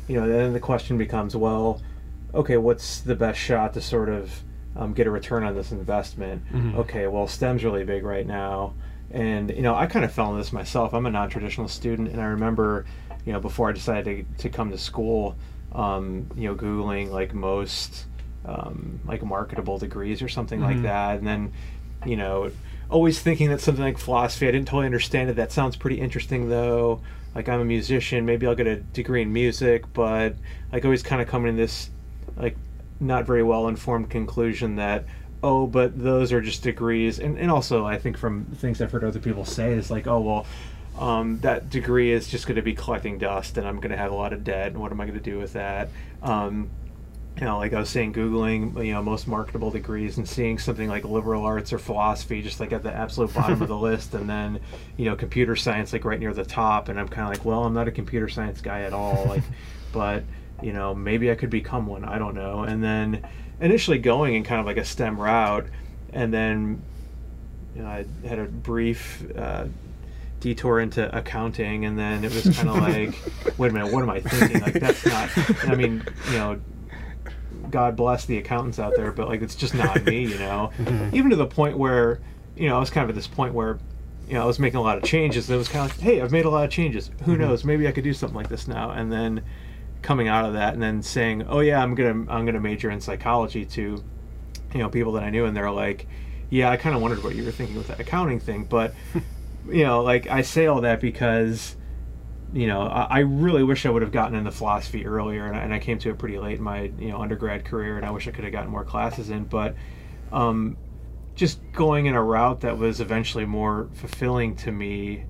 you know then the question becomes well okay what's the best shot to sort of um, get a return on this investment Mhm. okay well stem's really big right now and you know i kind of fell into this myself. I'm a non-traditional student and i remember you know before i decided to, to come to school um, you know googling like most um, like marketable degrees or something like Mhm. that. And then you know always thinking that something like philosophy i didn't totally understand it. That sounds pretty interesting though. Like i'm a musician. Maybe i'll get a degree in music but like always kind of coming to this like not very well informed conclusion that oh but those are just degrees. And, and also i think from things i've heard other people say is like oh well um, that degree is just going to be collecting dust and i'm going to have a lot of debt and what am i going to do with that? Um, you know like i was saying googling you know most marketable degrees and seeing something like liberal arts or philosophy just like at the absolute bottom of the [LAUGHS] list and then you know computer science like right near the top and i'm kind of like well i'm not a computer science guy at all like [LAUGHS] but you know maybe i could become one. I don't know. And then initially going in kind of like a stem route and then you know, i had a brief uh, detour into accounting and then it was [LAUGHS] kind of like wait a minute what am i thinking? Like that's not i mean you know god bless the accountants out there but like it's just not me you know? Even to the point where you know i was kind of at this point where you know i was making a lot of changes and it was kind of like hey i've made a lot of changes. Who Mhm. knows? Maybe i could do something like this now. And then coming out of that and then saying oh yeah i'm gonna i'm gonna major in psychology to you know people that i knew and they're like yeah i kind of wondered what you were thinking with that accounting thing but [LAUGHS] you know like i say all that because you know, I, I really wish I would have gotten into philosophy earlier, and I, and I came to it pretty late in my you know undergrad career, and I wish I could have gotten more classes in. But um, just going in a route that was eventually more fulfilling to me,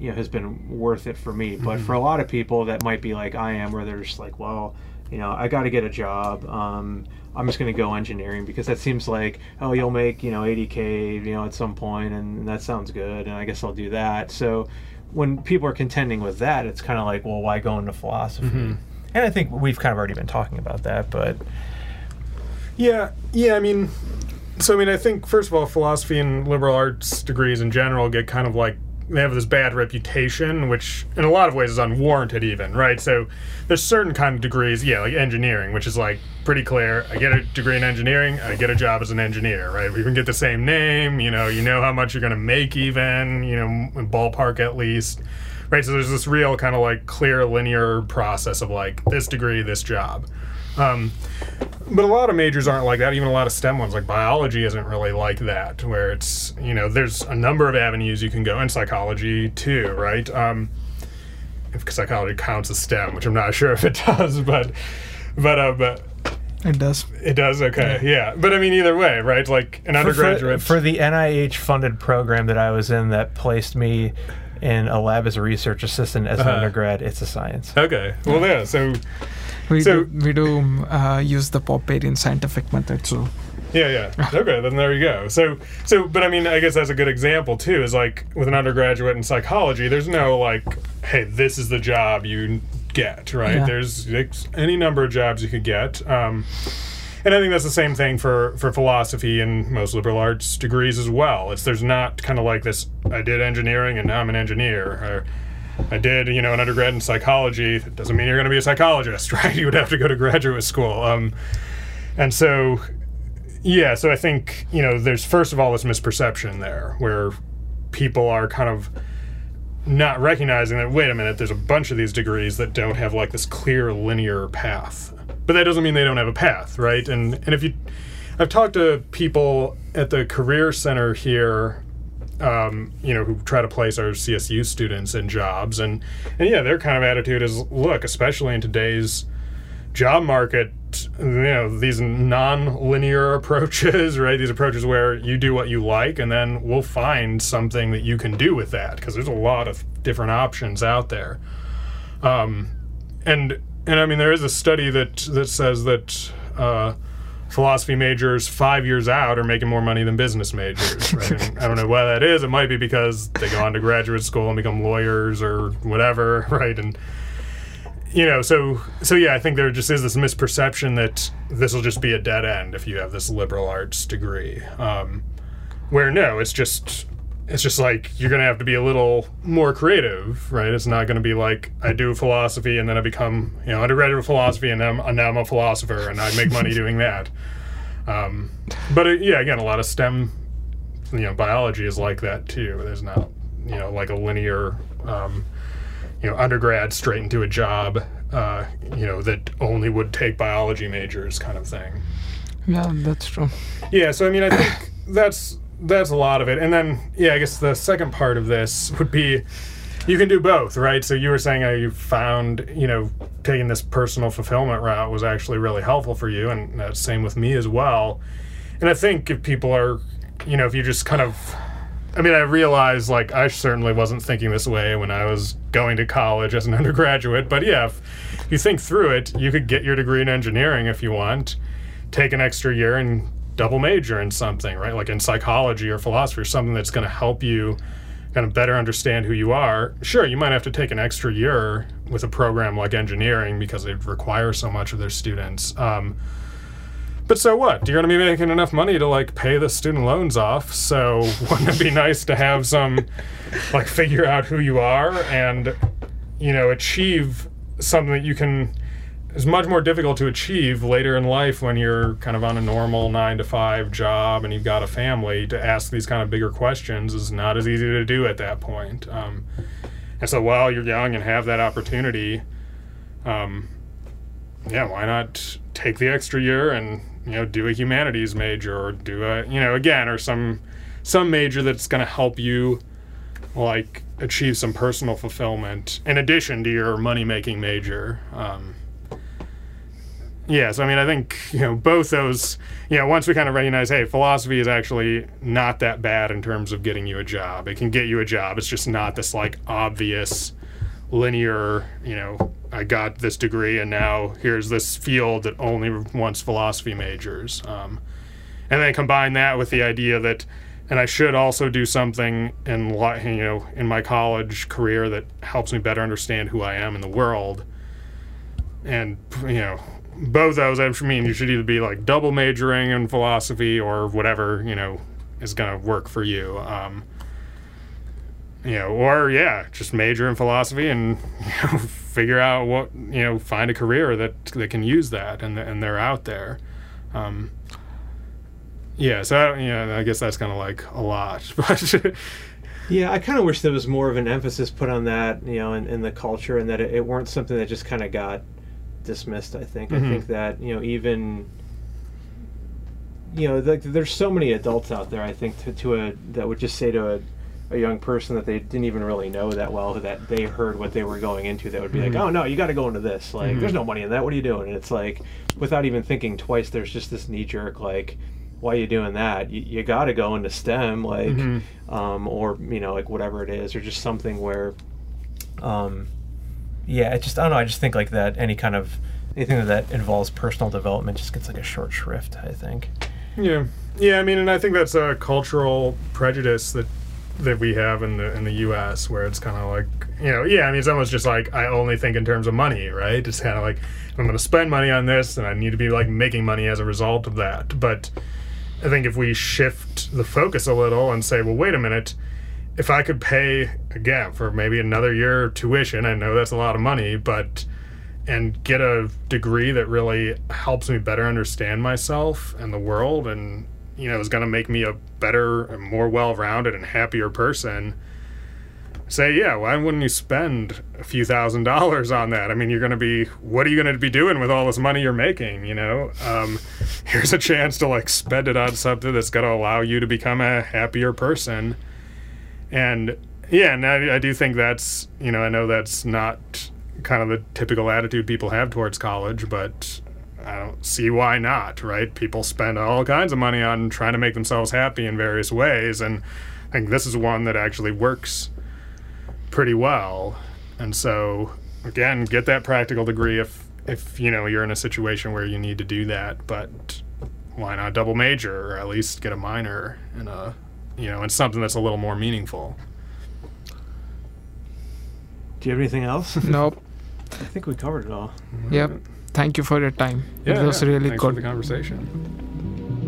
you know, has been worth it for me. But for a lot of people, that might be like I am, where they're just like, well, you know, I got to get a job. Um, I'm just going to go engineering because that seems like, oh, you'll make, you know, 80K, you know, at some point, and that sounds good, and I guess I'll do that. So when people are contending with that, it's kind of like, well, why go into philosophy? Mhm. And I think we've kind of already been talking about that, but Yeah, yeah. I mean, so I mean, I think first of all, philosophy and liberal arts degrees in general get kind of like they have this bad reputation, which in a lot of ways is unwarranted, even right. So there's certain kind of degrees, yeah, like engineering, which is like pretty clear. I get a degree in engineering, I get a job as an engineer, right? We even get the same name, you know, you know how much you're going to make, even you know, in ballpark at least. Right, so there's this real kind of like clear linear process of like this degree, this job. Um, but a lot of majors aren't like that. Even a lot of STEM ones, like biology, isn't really like that. Where it's you know there's a number of avenues you can go, and psychology too, right? Um, if psychology counts as STEM, which I'm not [LAUGHS] sure if it does, but but uh, but It does. it does. Okay, yeah. But I mean, either way, right? Like an undergraduate. for, the NIH funded program that I was in that placed me in a lab as a research assistant as an Uh-huh. undergrad, it's a science. okay, well, yeah. So We So- do, we do um, uh, use the Popperian scientific method. So Yeah, yeah. [LAUGHS] Okay, then there you go. So, so, but I mean, I guess that's a good example too. Is like with an undergraduate in psychology, there's no like, hey, this is the job you get, right? Yeah. There's ex- any number of jobs you could get. Um, and I think that's the same thing for for philosophy and most liberal arts degrees as well. It's there's not kind of like this. I did engineering and now I'm an engineer. Or I did, you know, an undergrad in psychology. That doesn't mean you're going to be a psychologist, [LAUGHS] right? You would have to go to graduate school. Um, and so, yeah, so I think, you know, there's first of all this misperception there where people are kind of not recognizing that, wait a minute, there's a bunch of these degrees that don't have like this clear linear path. But that doesn't mean they don't have a path, right? And, and if you, I've talked to people at the Career Center here um, you know, who try to place our CSU students in jobs. And, and yeah, their kind of attitude is look, especially in today's job market, you know, these non-linear [LAUGHS] approaches, right? These approaches where you do what you like and then we'll find something that you can do with that because there's a lot of different options out there. Um, and, and I mean, there is a study that, that says that, uh, philosophy majors five years out are making more money than business majors. Right? [LAUGHS] I don't know why that is. It might be because they go on to graduate school and become lawyers or whatever, [LAUGHS] right? And you know, so so yeah, I think there just is this misperception that this will just be a dead end if you have this liberal arts degree. Um, where no, it's just it's just like you're gonna have to be a little more creative, right? It's not gonna be like I do philosophy and then I become you know undergraduate philosophy and, I'm, and now I'm a philosopher and I make money doing that. Um, but it, yeah, again, a lot of STEM, you know, biology is like that too. There's not you know like a linear, um, you know, undergrad straight into a job, uh, you know, that only would take biology majors kind of thing. Yeah, that's true. Yeah, so I mean, I think [COUGHS] that's that's a lot of it. And then, yeah, I guess the second part of this would be you can do both, right? So you were saying how you found, you know, taking this personal fulfillment route was actually really helpful for you, and that's same with me as well. And I think if people are, you know, if you just kind of, I mean, I realize like I certainly wasn't thinking this way when I was going to college as an [LAUGHS] undergraduate, but yeah, if you think through it, you could get your degree in engineering if you want, take an extra year and double major in something, right? Like in psychology or philosophy or something that's going to help you kind of better understand who you are. Sure, you might have to take an extra year with a program like engineering because it requires so much of their students. Um, but so what? Do you're going to be making enough money to like pay the student loans off. So [LAUGHS] wouldn't it be nice to have some like figure out who you are and you know achieve something that you can is much more difficult to achieve later in life when you're kind of on a normal nine to five job and you've got a family. To ask these kind of bigger questions is not as easy to do at that point. Um, and so while you're young and have that opportunity um, yeah why not take the extra year and you know do a humanities major or do a you know again or some some major that's going to help you like achieve some personal fulfillment in addition to your money making major. Um, Yes, I mean, I think you know both those. You know, once we kind of recognize, hey, philosophy is actually not that bad in terms of getting you a job. It can get you a job. It's just not this like obvious, linear. You know, I got this degree and now here's this field that only wants philosophy majors. Um, and then combine that with the idea that, and I should also do something in you know in my college career that helps me better understand who I am in the world. And you know both those, I mean, you should either be like double majoring in philosophy or whatever, you know, is going to work for you. Um, you know, or yeah, just major in philosophy and [LAUGHS] you know, figure out what you know, find a career that that can use that, and and they're out there. Um, yeah, so yeah, I guess that's kind of like a lot, [LAUGHS] but. yeah, I kind of wish there was more of an emphasis put on that, you know, in, in the culture, and that it, it weren't something that just kind of got dismissed. I think. Mm-hmm. I think that you know even you know like there's so many adults out there. I think to, to a that would just say to a, a young person that they didn't even really know that well that they heard what they were going into that would be mm-hmm. like oh no you got to go into this like mm-hmm. there's no money in that what are you doing and it's like without even thinking twice there's just this knee jerk like why are you doing that you, you got to go into stem like mm-hmm. um, or you know like whatever it is or just something where um, yeah, it just I don't know. I just think like that any kind of anything that involves personal development just gets like a short shrift. I think. Yeah, yeah. I mean, and I think that's a cultural prejudice that that we have in the in the U.S. where it's kind of like you know, yeah. I mean, it's almost just like I only think in terms of money, right? It's kind of like I'm going to spend money on this, and I need to be like making money as a result of that. But I think if we shift the focus a little and say, well, wait a minute if I could pay again for maybe another year of tuition, I know that's a lot of money, but and get a degree that really helps me better understand myself and the world and you know is going to make me a better and more well-rounded and happier person say yeah why wouldn't you spend a few thousand dollars on that? I mean you're going to be what are you going to be doing with all this money you're making you know? Um, [LAUGHS] here's a chance to like spend it on something that's going to allow you to become a happier person and yeah and I, I do think that's you know i know that's not kind of the typical attitude people have towards college, but I don't see why not, right? People spend all kinds of money on trying to make themselves happy in various ways, and I think this is one that actually works pretty well. And so, again, get that practical degree if if you know you're in a situation where you need to do that, but why not double major or at least get a minor in a you know and something that's a little more meaningful. Do you have anything else? [LAUGHS] Nope. I think we covered it all. Yep. Thank you for your time. Yeah, it was yeah. really Thanks good. for the conversation.